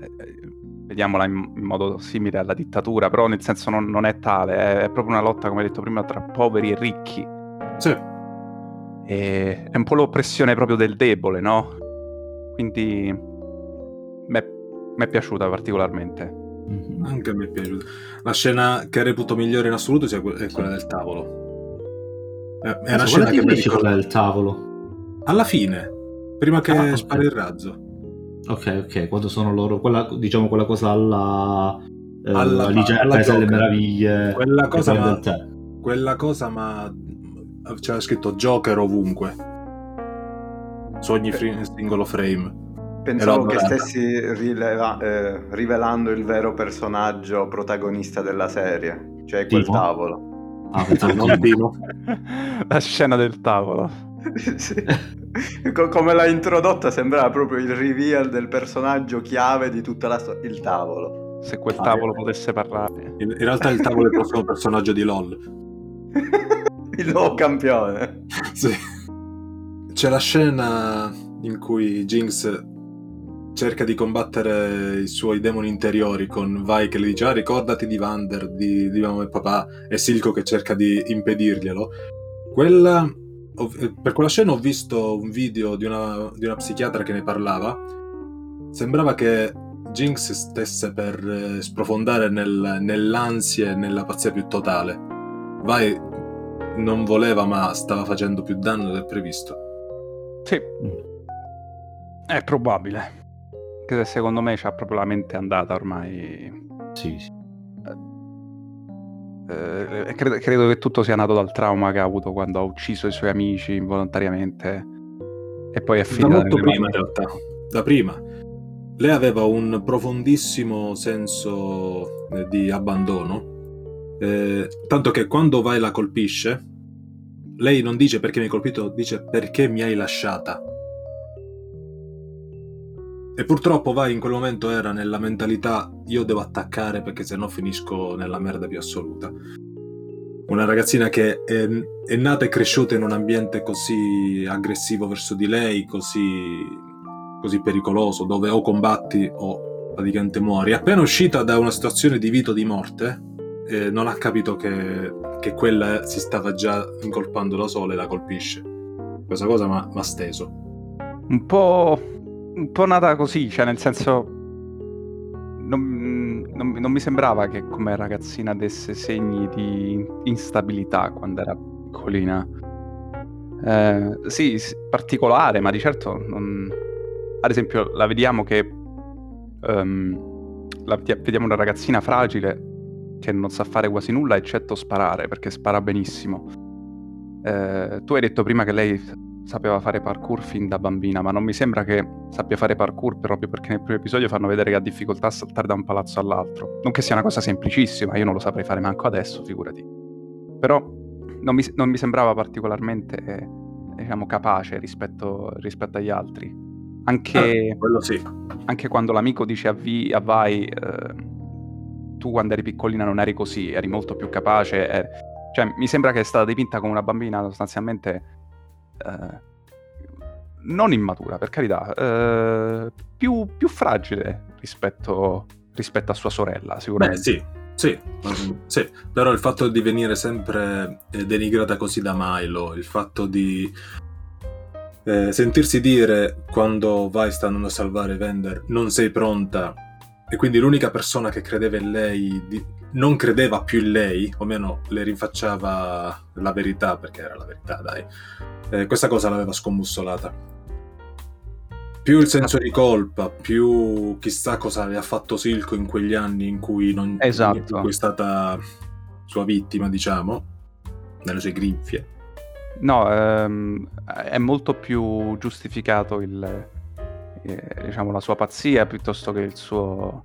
eh, vediamola in, in modo simile alla dittatura, però nel senso non, non è tale, è, è proprio una lotta, come detto prima, tra poveri e ricchi. Sì. E è un po' l'oppressione proprio del debole, no? Quindi mi è piaciuta particolarmente. Anche a me è piaciuto. La scena che reputo migliore in assoluto è quella del tavolo. È, è una scena che mi dici, quella ricorda... del tavolo. Alla fine, prima che Ah, ok. spari il razzo. Ok, ok, quando sono loro, quella, diciamo quella cosa alla... eh, Alla- Alice alla Paese delle. Meraviglie. Quella cosa, ma, quella cosa, ma c'era scritto Joker ovunque. Su ogni fri- singolo frame. Pensavo che stessi rileva- eh, rivelando il vero personaggio protagonista della serie, cioè quel Tipo? tavolo. Ah, pensavo [laughs] Non Timo. Timo. La scena del tavolo. [laughs] Sì. Co- Come l'ha introdotta sembrava proprio il reveal del personaggio chiave di tutta la storia, il tavolo. Se quel Ah, tavolo eh. potesse parlare. In, in realtà il tavolo è il prossimo [laughs] personaggio di LOL. il nuovo campione. Sì. C'è la scena in cui Jinx cerca di combattere i suoi demoni interiori con Vi che le dice ah ricordati di Vander, di, di mamma e papà e Silco che cerca di impedirglielo. Quella, ho- per quella scena ho visto un video di una, di una psichiatra che ne parlava. Sembrava che Jinx stesse per eh, sprofondare nel- nell'ansia e nella pazzia più totale. Vi non voleva ma stava facendo più danno del previsto. Sì. È probabile. Che secondo me c'ha proprio la mente andata ormai. Sì, sì. Eh, credo, credo che tutto sia nato dal trauma che ha avuto quando ha ucciso i suoi amici involontariamente. E poi è Da finita molto nelle prima in realtà, da prima. Lei aveva un profondissimo senso eh, di abbandono, eh, tanto che quando vai la colpisce, lei non dice perché mi hai colpito, dice perché mi hai lasciata. E purtroppo vai in quel momento era nella mentalità io devo attaccare perché sennò finisco nella merda più assoluta. Una ragazzina che è, è nata e cresciuta in un ambiente così aggressivo verso di lei, così, così pericoloso, dove o combatti o praticamente muori. Appena uscita da una situazione di vita o di morte, eh, non ha capito che, che quella si stava già incolpando da sola e la colpisce. Questa cosa mi ha steso. Un po'. Un po' nata così, cioè nel senso. Non, non- non mi sembrava che come ragazzina desse segni di instabilità quando era piccolina. Eh, sì, particolare, ma di certo non... Ad esempio, la vediamo che... ehm, la vedi- vediamo una ragazzina fragile che non sa fare quasi nulla eccetto sparare, perché spara benissimo. Eh, tu hai detto prima che lei sapeva fare parkour fin da bambina, ma non mi sembra che sappia fare parkour proprio perché nel primo episodio fanno vedere che ha difficoltà a saltare da un palazzo all'altro. Non che sia una cosa semplicissima, io non lo saprei fare manco adesso, figurati. Però non mi, non mi sembrava particolarmente, eh, diciamo, capace rispetto, rispetto agli altri. Anche, quello sì. anche quando l'amico dice a, Vi, a Vai, eh, tu quando eri piccolina non eri così, eri molto più capace. eh. Cioè, mi sembra che è stata dipinta come una bambina sostanzialmente eh, non immatura, per carità, eh, più, più fragile rispetto, rispetto a sua sorella, Beh, sicuramente. sì, sì, mm, sì, però il fatto di venire sempre eh, denigrata così da Milo, il fatto di eh, sentirsi dire quando vai sta andando a salvare Vender non sei pronta e quindi l'unica persona che credeva in lei di- non credeva più in lei, o meno le rinfacciava la verità perché era la verità, dai. Eh, questa cosa l'aveva scombussolata. Più il senso di colpa, più chissà cosa aveva fatto Silco in quegli anni in cui, non, Esatto. in cui è stata sua vittima, diciamo, nelle sue grinfie. No, ehm, è molto più giustificato il, eh, diciamo, la sua pazzia piuttosto che il suo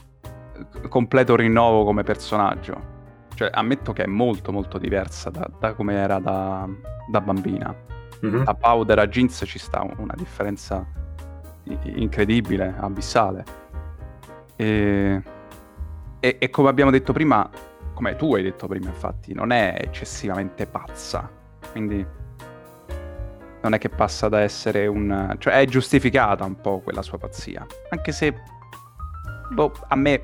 completo rinnovo come personaggio. Cioè, ammetto che è molto molto diversa da, da come era da, da bambina. Mhm. Da Powder a Jeans ci sta una differenza incredibile, abissale. E, e- e come abbiamo detto prima, come tu hai detto prima, infatti, non è eccessivamente pazza. Quindi non è che passa da essere un... cioè è giustificata un po' quella sua pazzia. Anche se, boh, a me,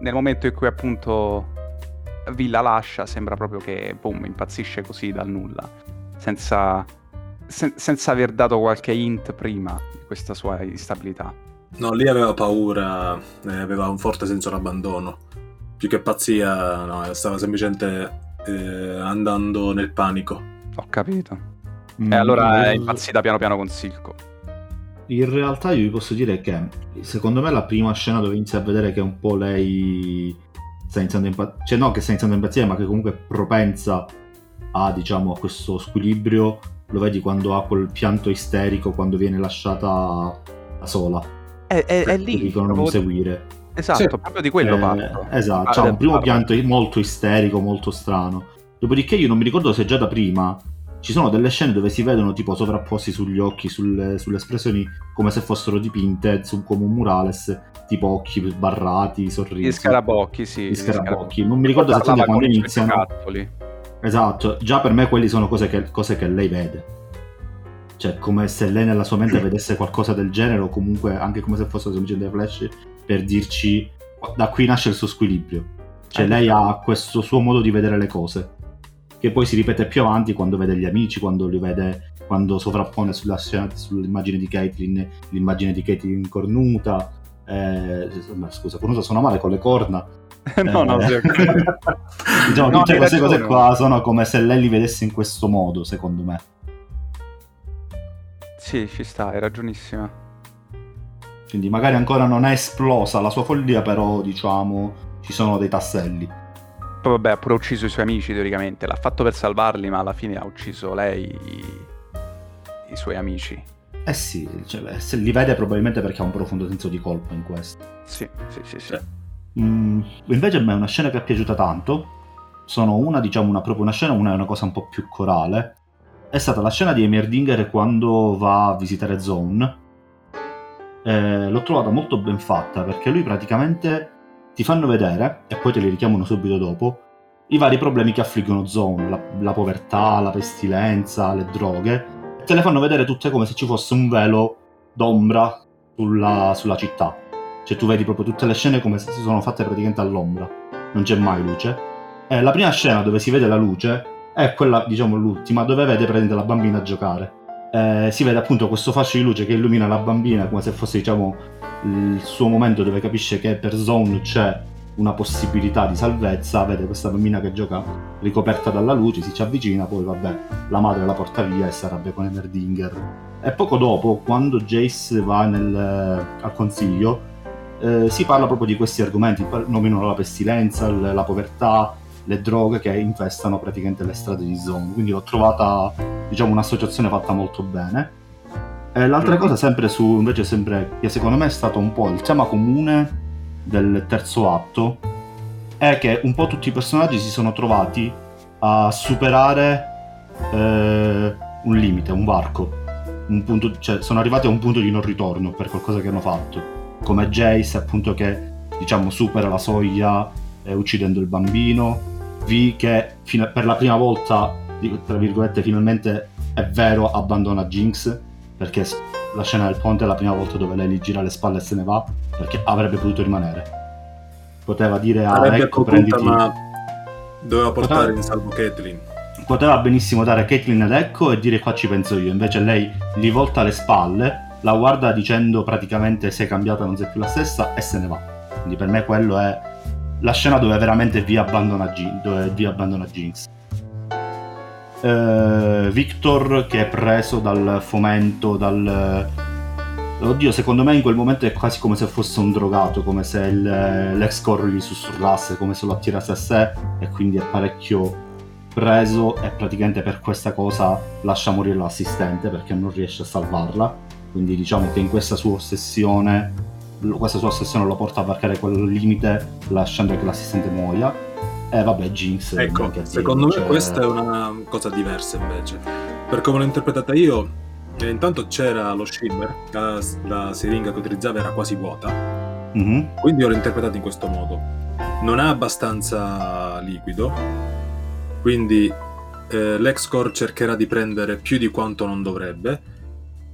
nel momento in cui appunto Vi la lascia, sembra proprio che, boom, impazzisce così dal nulla, senza, sen- senza aver dato qualche hint prima di questa sua instabilità. No, lì aveva paura, eh, aveva un forte senso d'abbandono. Più che pazzia, no, stava semplicemente eh, andando nel panico. Ho capito. Mm, E allora è impazzita piano piano con Silco. In realtà io vi posso dire che secondo me la prima scena dove inizia a vedere che un po' lei sta iniziando a impazzire, cioè no che sta iniziando a impazzire, ma che comunque è propensa a, diciamo, a questo squilibrio, lo vedi quando ha quel pianto isterico, quando viene lasciata da sola. È, è, è lì. Dicono non seguire. Esatto, sì. proprio di quello eh, parlo. Esatto, c'ha un primo pianto molto isterico, molto strano. Dopodiché io non mi ricordo se già da prima ci sono delle scene dove si vedono tipo sovrapposti sugli occhi, sulle, sulle espressioni come se fossero dipinte su, come un murales, tipo occhi sbarrati, sorrisi. Gli scarabocchi, sì. Gli scarabocchi. Non mi ricordo esattamente quando iniziano. Esatto, già per me quelli sono cose che, cose che lei vede. Cioè, come se lei nella sua mente [clears throat] vedesse qualcosa del genere, o comunque anche come se fosse semplicemente flash, per dirci da qui nasce il suo squilibrio. Cioè, eh, lei ha questo suo modo di vedere le cose che poi si ripete più avanti quando vede gli amici, quando li vede, quando sovrappone sulla sull'immagine di Caitlyn, l'immagine di Caitlyn cornuta, eh, scusa, cornuta suona male con le corna. [laughs] no, no, eh, [laughs] diciamo, no, tutte queste cose qua sono come se lei li vedesse in questo modo, secondo me. Sì, ci sta, hai ragionissima. Quindi magari ancora non è esplosa la sua follia, però diciamo ci sono dei tasselli. Poi vabbè, ha pure ucciso i suoi amici teoricamente, l'ha fatto per salvarli, ma alla fine ha ucciso lei, i, i suoi amici. Eh sì, cioè, se li vede probabilmente perché ha un profondo senso di colpa in questo. Sì, sì, sì, sì. Mm, invece a me è una scena che è piaciuta tanto. Sono una, diciamo, una, proprio una scena, una è una cosa un po' più corale. È stata la scena di Emerdinger quando va a visitare Zone. Eh, l'ho trovata molto ben fatta perché lui praticamente ti fanno vedere, e poi te li richiamano subito dopo, i vari problemi che affliggono Zone, la, la povertà, la pestilenza, le droghe, te le fanno vedere tutte come se ci fosse un velo d'ombra sulla, sulla città. Cioè tu vedi proprio tutte le scene come se si sono fatte praticamente all'ombra, non c'è mai luce. E la prima scena dove si vede la luce è quella, diciamo, l'ultima, dove vede praticamente la bambina giocare. Eh, si vede appunto questo fascio di luce che illumina la bambina come se fosse, diciamo, il suo momento dove capisce che per Zone c'è una possibilità di salvezza, vede questa bambina che gioca ricoperta dalla luce, si ci avvicina, poi vabbè, la madre la porta via e si arrabbia con Emerdinger. E poco dopo, quando Jace va nel, al consiglio, eh, si parla proprio di questi argomenti, nominano la pestilenza, la povertà, le droghe che infestano praticamente le strade di Zone. Quindi l'ho trovata, diciamo, un'associazione fatta molto bene. E l'altra cosa, sempre su, invece, sempre, che secondo me è stato un po' il tema comune del terzo atto, è che un po' tutti i personaggi si sono trovati a superare eh, un limite, un varco. Un punto, cioè, sono arrivati a un punto di non ritorno per qualcosa che hanno fatto. Come Jace, appunto, che diciamo supera la soglia eh, uccidendo il bambino. V che fino, per la prima volta, tra virgolette, finalmente è vero, abbandona Jinx perché la scena del ponte è la prima volta dove lei gli gira le spalle e se ne va perché avrebbe potuto rimanere. Poteva dire a avrebbe ecco prenditi ma doveva portare poteva... in salvo Caitlyn. Poteva benissimo dare Caitlyn ad Echo e dire qua ci penso io invece lei gli volta le spalle la guarda dicendo praticamente sei cambiata non sei più la stessa e se ne va. Quindi per me quello è la scena dove veramente vi abbandona, G- vi abbandona Jinx eh, Victor che è preso dal fomento, dal... Oddio, secondo me in quel momento è quasi come se fosse un drogato, come se il, l'ex core gli sussurrasse, come se lo attirasse a sé e quindi è parecchio preso e praticamente per questa cosa lascia morire l'assistente perché non riesce a salvarla. Quindi diciamo che in questa sua ossessione, questa sua ossessione lo porta a varcare quel limite lasciando che l'assistente muoia eh vabbè, Jinx. Ecco, secondo me cioè... questa è una cosa diversa invece. Per come l'ho interpretata io, eh, intanto c'era lo shimmer, la, la siringa che utilizzava era quasi vuota, mm-hmm. quindi io l'ho interpretata in questo modo. Non ha abbastanza liquido, quindi eh, l'ex-core cercherà di prendere più di quanto non dovrebbe,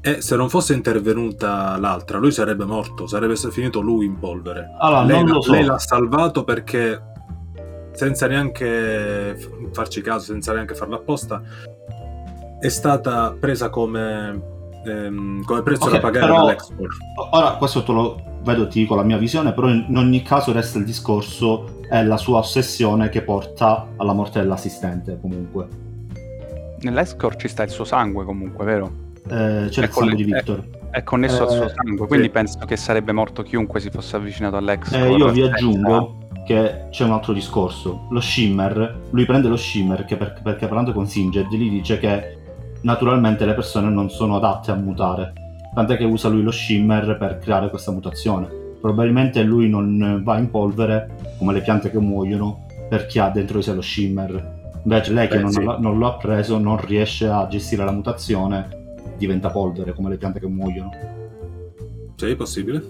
e se non fosse intervenuta l'altra, lui sarebbe morto, sarebbe finito lui in polvere. Allora, lei, so. lei l'ha salvato perché senza neanche farci caso, senza neanche farlo apposta, è stata presa come, ehm, come prezzo okay, da pagare però, dall'export. Ora, questo te lo vedo, ti dico la mia visione, però in ogni caso resta il discorso, è la sua ossessione che porta alla morte dell'assistente comunque. Nell'escort ci sta il suo sangue comunque, vero? Eh, c'è è il sangue di Victor. È, È connesso al suo Eh, sangue, quindi sì. penso che sarebbe morto chiunque si fosse avvicinato all'ex. Eh, io vi aggiungo che c'è un altro discorso. Lo Shimmer, lui prende lo Shimmer che per- perché parlando con Singed gli dice che naturalmente le persone non sono adatte a mutare. Tant'è che usa lui lo Shimmer per creare questa mutazione. Probabilmente lui non va in polvere come le piante che muoiono perché ha dentro di sé lo Shimmer. Invece lei che Beh, non, sì. non lo ha preso non riesce a gestire la mutazione, diventa polvere come le piante che muoiono. Sì, possibile.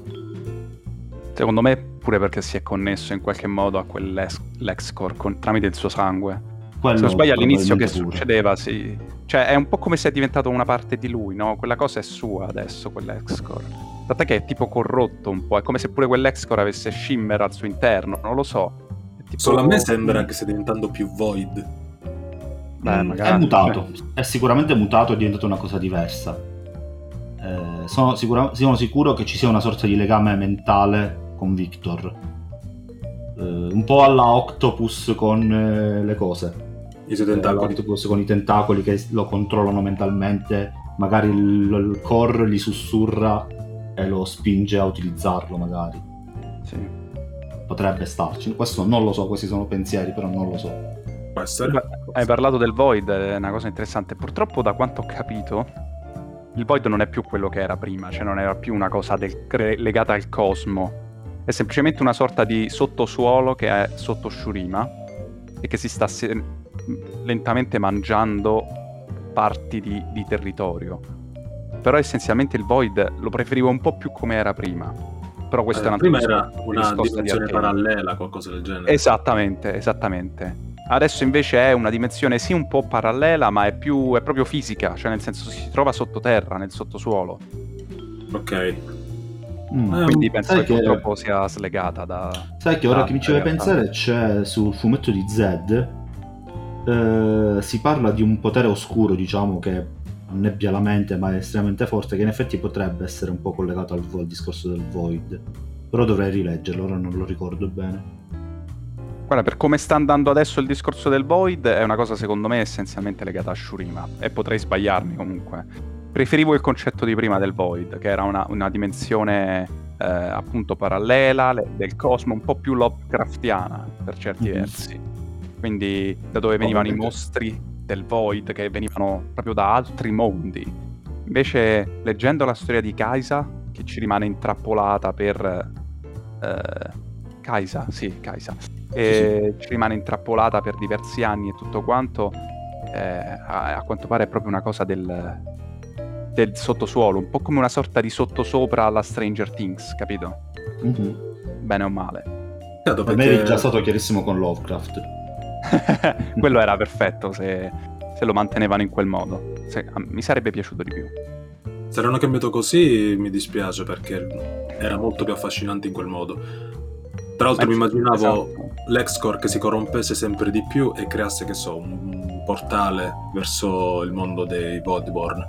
Secondo me pure perché si è connesso in qualche modo a quell'ex LexCorp con- tramite il suo sangue. Quello Se non sbaglio all'inizio che pure. succedeva, sì. Cioè è un po' come se è diventato una parte di lui, no? Quella cosa è sua adesso, quell'Excore. Tant'è che è tipo corrotto un po', è come se pure quell'Excore avesse Shimmer al suo interno, non lo so. È tipo- Solo a me sembra che stia diventando più void. Beh, Mm, magari, è mutato, cioè. è sicuramente mutato, è diventato una cosa diversa. Eh, sono, sicura- sono sicuro che ci sia una sorta di legame mentale con Victor. Eh, un po' alla Octopus con eh, le cose. I suoi Eh, tentacoli. L'Octopus con i tentacoli che lo controllano mentalmente. Magari il, il core gli sussurra e lo spinge a utilizzarlo, magari. Sì. Potrebbe starci. Questo non lo so, questi sono pensieri, però non lo so. Può essere. Beh, Hai parlato del Void, è una cosa interessante. Purtroppo, da quanto ho capito, il Void non è più quello che era prima, cioè non era più una cosa del- legata al cosmo. È semplicemente una sorta di sottosuolo che è sotto Shurima e che si sta se- lentamente mangiando parti di, di territorio. Però essenzialmente il Void lo preferivo un po' più come era prima. Però questo Eh, è un altro prima era una di dimensione Arcane. parallela, qualcosa del genere. Esattamente, esattamente. Adesso invece è una dimensione sì un po' parallela, ma è più è proprio fisica, cioè nel senso si trova sottoterra, nel sottosuolo. Ok. Mm. Eh, Quindi penso sai che, che- purtroppo sia slegata da. Sai che ora Ah, che mi ci fai pensare c'è sul fumetto di Zed eh, si parla di un potere oscuro diciamo che annebbia la mente ma è estremamente forte che in effetti potrebbe essere un po' collegato al, vo- al discorso del Void però dovrei rileggerlo ora non lo ricordo bene Guarda, per come sta andando adesso il discorso del Void, è una cosa secondo me essenzialmente legata a Shurima. E potrei sbagliarmi comunque. Preferivo il concetto di prima del Void, che era una, una dimensione eh, appunto parallela le- del cosmo, un po' più Lovecraftiana per certi Mhm. versi. Quindi da dove venivano i Ovviamente. mostri del Void, che venivano proprio da altri mondi. Invece, leggendo la storia di Kaisa, che ci rimane intrappolata per... eh, Kaisa, sì, Kaisa. E ci rimane intrappolata per diversi anni e tutto quanto, eh, a, a quanto pare è proprio una cosa del, del sottosuolo, un po' come una sorta di sottosopra alla Stranger Things, capito? Mhm. Bene o male. Peccato per me perché è già stato chiarissimo con Lovecraft [laughs] Quello era perfetto se, se lo mantenevano in quel modo. Se- a- mi sarebbe piaciuto di più. se l'hanno cambiato così mi dispiace perché era molto più affascinante in quel modo. Tra l'altro mi immaginavo Esatto. l'Excore che si corrompesse sempre di più e creasse, che so, un, portale verso il mondo dei Voidborn.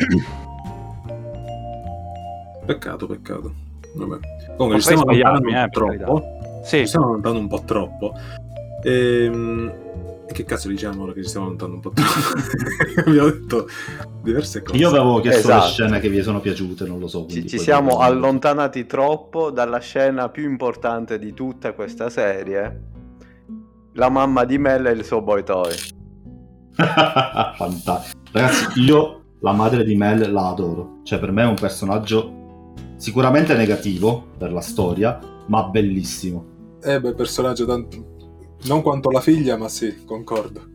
peccato, peccato. Vabbè. Comunque, ci stiamo allontanando eh, troppo. Sì, Ci stiamo allontanando un po' troppo. Ehm, Che cazzo diciamo ora che ci stiamo allontanando un po' troppo? [laughs] Abbiamo detto diverse cose. io avevo chiesto Esatto. le scene che vi sono piaciute non lo so Ci, ci siamo allontanati troppo dalla scena più importante di tutta questa serie. La mamma di Mel e il suo boy toy. [laughs] Fantastico. Ragazzi, io la madre di Mel la adoro. Cioè, per me è un personaggio sicuramente negativo per la storia, ma bellissimo. Eh beh, personaggio tanto... Non quanto la figlia, ma sì, concordo.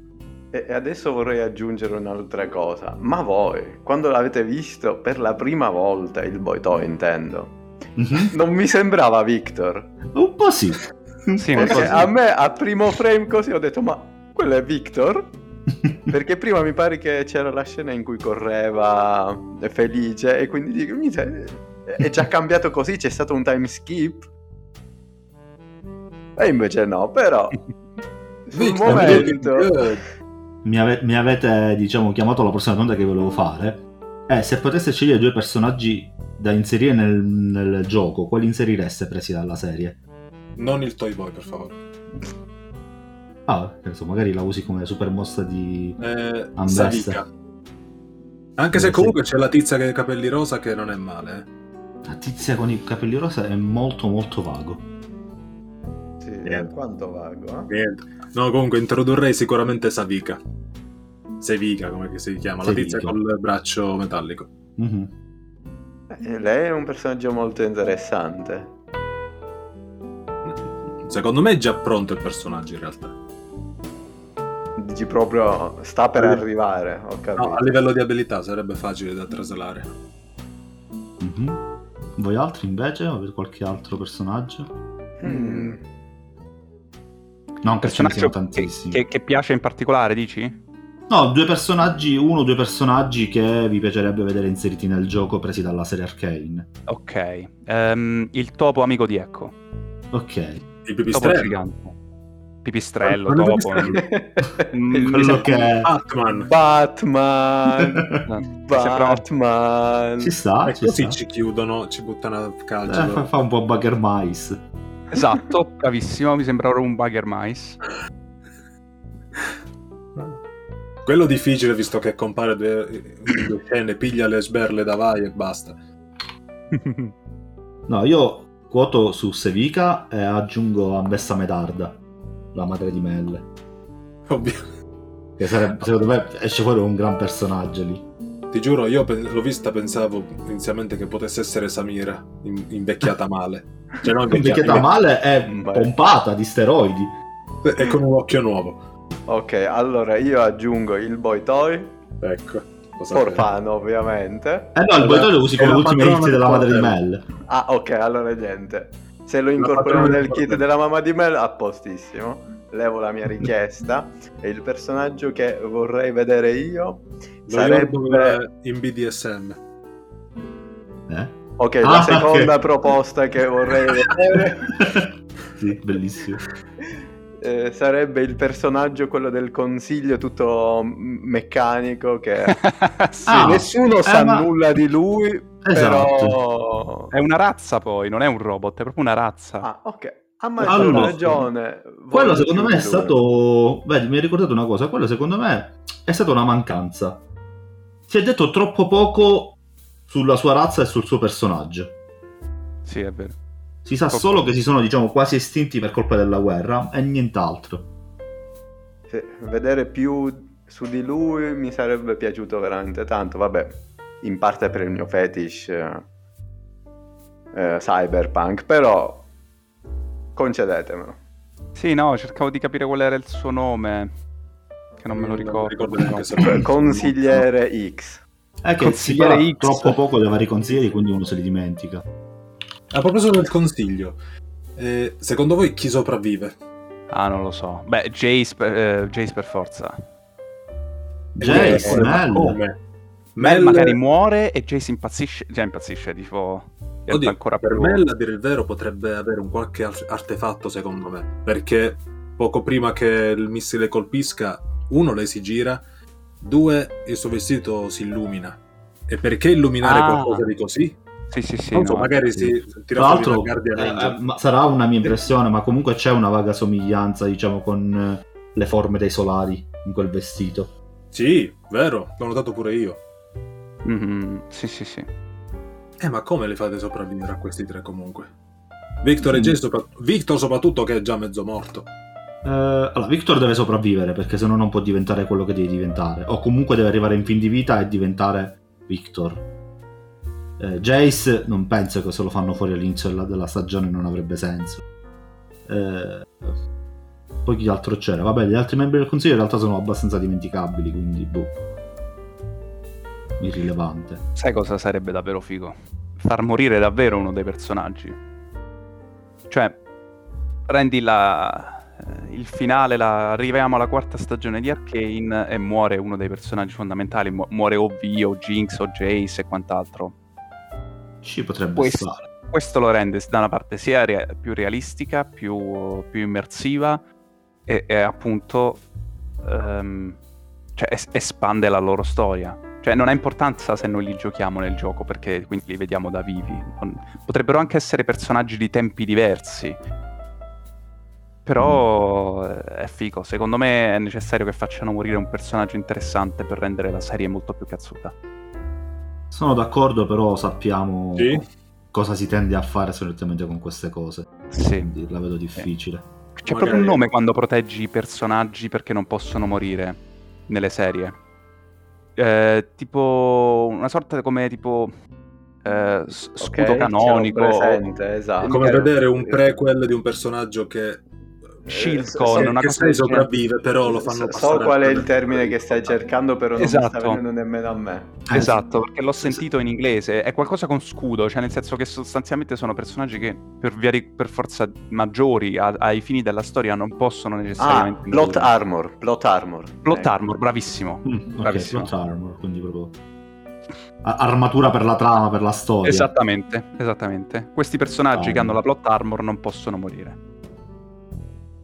E adesso vorrei aggiungere un'altra cosa. Ma voi, quando l'avete visto per la prima volta, il boy toy intendo, Mhm. non mi sembrava Victor? Un po' sì. Sì, a me a primo frame così ho detto, ma quello è Victor? [laughs] Perché prima mi pare che c'era la scena in cui correva felice e quindi dico, mi sa- è già cambiato così, c'è stato un time skip. E invece no, però [laughs] sul Victor, momento... mi, ave- mi avete, diciamo, chiamato la prossima domanda che volevo fare. Eh, se poteste scegliere due personaggi da inserire nel, nel gioco, quali inserireste presi dalla serie? Non il Toy Boy, per favore. Ah, che so, magari la usi come super mossa di... Eh. Savica. Anche se Eh, comunque c'è la tizia che ha i capelli rosa che non è male. eh. tizia con i capelli rosa è molto molto vago. Sì, Niente. quanto vago, eh? Niente. No, comunque introdurrei sicuramente Savika. Sevica, come si chiama? La tizia Sevica. col braccio metallico. Mhm. Eh, Lei è un personaggio molto interessante. Secondo me è già pronto il personaggio in realtà. Dici proprio sta per No, arrivare, ho capito. No, a livello di abilità sarebbe facile da traslare. Mhm. Voi altri invece? Avete qualche altro personaggio? Mm. Non che ce ne siano tantissimi. che- che piace in particolare, dici? No, due personaggi, uno o due personaggi che vi piacerebbe vedere inseriti nel gioco presi dalla serie Arcane. Ok. Ehm, il topo amico di Echo. Ok. Il pipistrello. gigante. Pipistrello, topo. [laughs] Mm, Quello sembra- che è... Batman. Batman, [laughs] Batman. Ci sta, ci così sta. ci chiudono, ci buttano a Eh, calcio. fa, fa un po' Bugger Mice. Esatto, bravissimo, mi sembra ora un bugger mice. Quello difficile visto che compare due, due scene, piglia le sberle da vai e basta. No, io quoto su Sevica e aggiungo Ambessa Medarda, la madre di Melle. Ovvio. Che sarebbe, secondo me esce fuori un gran personaggio lì. Ti giuro, io l'ho vista, pensavo inizialmente che potesse essere Samira, in- invecchiata male. Cioè, non Invecchiata male è Beh. pompata di steroidi. E con un occhio nuovo. Ok, allora io aggiungo il boy toy, Ecco. Cosa orfano ovviamente. Eh no, il boy toy lo usi come padrona inizio della del madre di. Mel. Ah, ok, allora niente. Se lo incorporiamo nel kit quartiere. della mamma di Mel, a postissimo. Levo la mia richiesta e il personaggio che vorrei vedere io Lo sarebbe... In BDSM. Eh? Ok, Ah, la seconda ok. proposta che vorrei vedere [laughs] sì, bellissimo. [laughs] eh, sarebbe il personaggio, quello del consiglio tutto mm, meccanico che [laughs] Sì, Ah, nessuno sa ma- nulla di lui, Esatto. però... È una razza poi, non è un robot, è proprio una razza. Ah, ok. Ma Allora, ragione. Quello secondo me è stato... Vedi, mi hai ricordato una cosa. Quello secondo me è stata una mancanza. Si è detto troppo poco sulla sua razza e sul suo personaggio. Sì, è vero. Si sa solo che si sono, diciamo, quasi estinti per colpa della guerra e nient'altro. Sì, vedere più su di lui mi sarebbe piaciuto veramente tanto. Vabbè, in parte per il mio fetish eh, eh, cyberpunk, però concedetemelo. Sì, no, cercavo di capire qual era il suo nome, che non me lo ricordo. ricordo no. Consigliere X. È che si Consigliere parla X. troppo poco dei vari consiglieri, quindi uno se li dimentica. A proposito del consiglio, eh, secondo voi chi sopravvive? Ah, non lo so. Beh, Jace per, eh, Jace per forza. Jace, Mel. come? Mel Mel- magari muore e Jace impazzisce. Già impazzisce, tipo... Oddio, ancora per più... Mel, a dire il vero, potrebbe avere un qualche ar- artefatto, secondo me. Perché poco prima che il missile colpisca, uno, lei si gira, due, il suo vestito si illumina. E perché illuminare Ah. qualcosa di così? Sì, sì, sì. non so, no, magari sì. si tira l'altro, eh, eh, ma sarà una mia impressione, ma comunque c'è una vaga somiglianza, diciamo, con eh, le forme dei solari in quel vestito. Sì, vero, l'ho notato pure io. Mhm, Sì, sì, sì. Eh, ma come le fate sopravvivere a questi tre comunque? Victor e Mm. Jay, sopra- Victor soprattutto che è già mezzo morto. Eh, allora, Victor deve sopravvivere perché sennò non può diventare quello che deve diventare. O comunque deve arrivare in fin di vita e diventare Victor. Eh, Jace non penso che se lo fanno fuori all'inizio della, della stagione non avrebbe senso. Eh, poi chi altro c'era? Vabbè, gli altri membri del consiglio in realtà sono abbastanza dimenticabili, quindi boh. Irrilevante. Sai cosa sarebbe davvero figo? Far morire davvero uno dei personaggi. Cioè, prendi la, eh, il finale, la- arriviamo alla quarta stagione di Arcane e muore uno dei personaggi fondamentali, mu- muore o V o Jinx o Jace e quant'altro. Ci potrebbe Questo- stare. Questo lo rende da una parte sia rea- più realistica, più, più immersiva e, e appunto ehm, cioè, es- espande la loro storia. Cioè non ha importanza se noi li giochiamo nel gioco perché quindi li vediamo da vivi. Potrebbero anche essere personaggi di tempi diversi. Però eh, è figo. Secondo me è necessario che facciano morire un personaggio interessante per rendere la serie molto più cazzuta. Sono d'accordo, però sappiamo Sì? cosa si tende a fare solitamente con queste cose. Sì. Quindi la vedo difficile. C'è Magari- proprio un nome quando proteggi i personaggi perché non possono morire nelle serie. Eh, tipo una sorta come tipo eh, scudo l'ho canonico. presente, esatto. È come vedere un prequel di un personaggio che Shield Eh, con so- una che cosa genere. sopravvive, però lo fanno So- passare. So qual è il termine che stai cercando, però non mi sta Esatto. venendo nemmeno a me. Eh, Esatto, perché l'ho sentito in inglese. È qualcosa con scudo, cioè nel senso che sostanzialmente sono personaggi che per, via di- per forza maggiori a- ai fini della storia non possono Ah, necessariamente. plot morire. armor, plot armor. Plot Ecco. armor, bravissimo. Mm, Bravissimo. plot armor, quindi proprio armatura per la trama, per la storia. Esattamente, esattamente. Questi personaggi Ah. che hanno la plot armor non possono morire.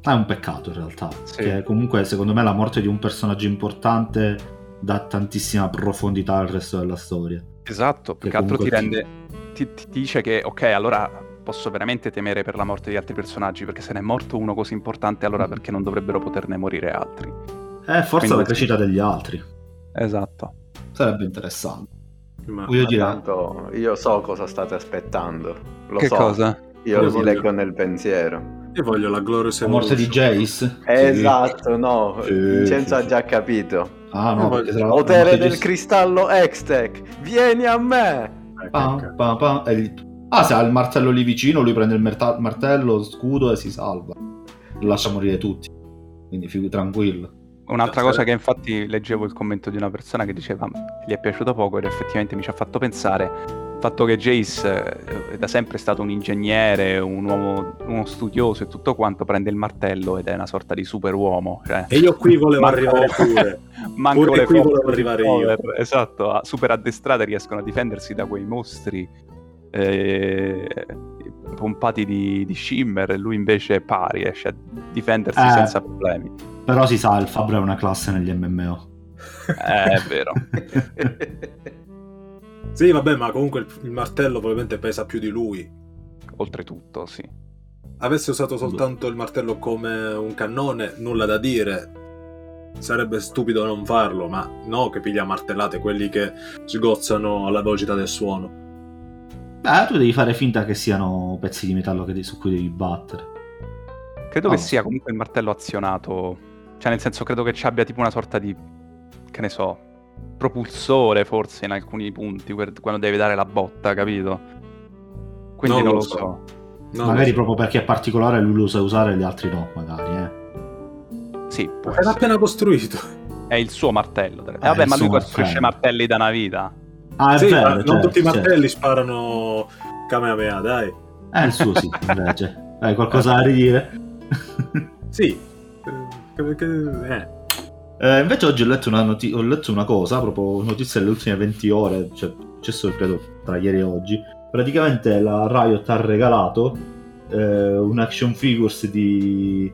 È un peccato in realtà. Sì. Che comunque secondo me la morte di un personaggio importante dà tantissima profondità al resto della storia. Esatto, più Che che altro ti rende. Ti, ti dice che, ok, allora posso veramente temere per la morte di altri personaggi, perché se ne è morto uno così importante, allora Mm. perché non dovrebbero poterne morire altri? Eh, forse Quindi- la crescita degli altri. Esatto. Sarebbe interessante. Ma- Voglio tanto io so cosa state aspettando. Lo che so. cosa? Io voglio- leggo nel pensiero. Io voglio la Glorious la morte di. Jace. Esatto, no. Sì, Vincenzo sì, ha sì. già capito. Ah, no, voglio- Potere del Jace- cristallo Hextech, vieni a me! Eh, Pa, che- pa, pa, e il- Ah, se ha il martello lì vicino, lui prende il merta- martello, scudo e si salva. Lascia morire tutti. Quindi figu- tranquillo. Un'altra Sì. cosa che infatti leggevo il commento di una persona che diceva gli è piaciuto poco ed effettivamente mi ci ha fatto pensare fatto che Jace eh, è da sempre stato un ingegnere, un uomo, uno studioso e tutto quanto, prende il martello ed è una sorta di superuomo. Cioè, E io qui volevo Manco- arrivare pure. [laughs] manco Pure le qui volevo arrivare io. super- Esatto, super addestrate riescono a difendersi da quei mostri eh, pompati di, di shimmer e lui invece pari, riesce a difendersi Eh. senza problemi. Però si sa, il Fabbro è una classe negli MMO. Eh, è vero. [laughs] Sì, vabbè, ma comunque il, il martello probabilmente pesa più di lui. Oltretutto, sì. Avesse usato soltanto il martello come un cannone, nulla da dire. Sarebbe stupido non farlo, ma no che piglia martellate quelli che sgozzano alla velocità del suono. Eh, tu devi fare finta che siano pezzi di metallo che- su cui devi battere. Credo Oh. che sia comunque il martello azionato. Cioè, nel senso, credo che ci abbia tipo una sorta di. che ne so. Propulsore forse in alcuni punti per- quando deve dare la botta, capito? Quindi Non non, lo so. so. No, magari lo so. proprio perché è particolare lui lo sa usare e gli altri no, magari, eh. Sì, può essere. appena costruito. È il suo martello. Eh, il vabbè, ma lui costruisce martello. martelli da una vita. Ah, è sì, vero, non certo, tutti i certo. martelli sparano Kamehameha, dai. Eh, il suo sì, [laughs] invece. Hai qualcosa da ridire? Sì. [laughs] Eh, che- eh. Invece oggi ho letto, una noti- ho letto una cosa, proprio notizia delle ultime 20 ore, cioè successo credo tra ieri e oggi. Praticamente la Riot ha regalato eh, un action figures di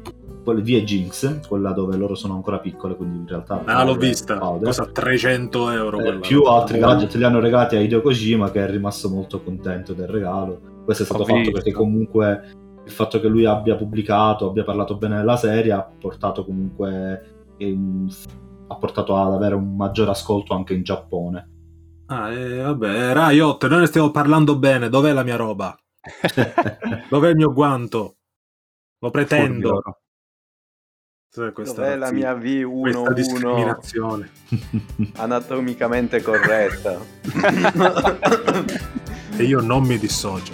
di Jinx, quella dove loro sono ancora piccole, quindi in realtà... Ah, l'ho vista. Powder. Costa 300 euro. Eh, più altri gadget li hanno regalati a Hideo Kojima che è rimasto molto contento del regalo. Questo è stato Ho fatto visto. perché comunque il fatto che lui abbia pubblicato, abbia parlato bene della serie ha portato comunque ehm, ha portato ad avere un maggior ascolto anche in Giappone. Ah, eh, vabbè, Riot, noi ne stiamo parlando bene. Dov'è la mia roba? [laughs] Dov'è il mio guanto? Lo pretendo. Sì, questa Dov'è la sì, mia questa V11 discriminazione. [laughs] anatomicamente corretta? [laughs] E io non mi dissocio.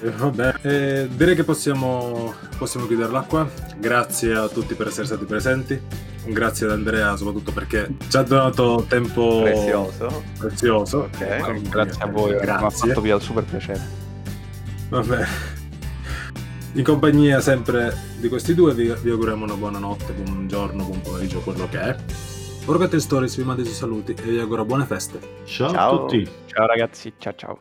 Eh, Vabbè, eh, direi che possiamo, possiamo chiuderla qua. Grazie a tutti per essere stati presenti. Un grazie ad Andrea soprattutto perché ci ha donato tempo Prezioso. prezioso. Ok. Quindi, Grazie a voi, mi ha Grazie. fatto via super piacere. Vabbè. In compagnia sempre di questi due vi, vi auguriamo una buona notte, buon giorno, buon pomeriggio, quello che è. Orgate Stories vi manda i suoi saluti e vi auguro buone feste. Ciao, Ciao. a tutti. Ciao ragazzi, ciao ciao.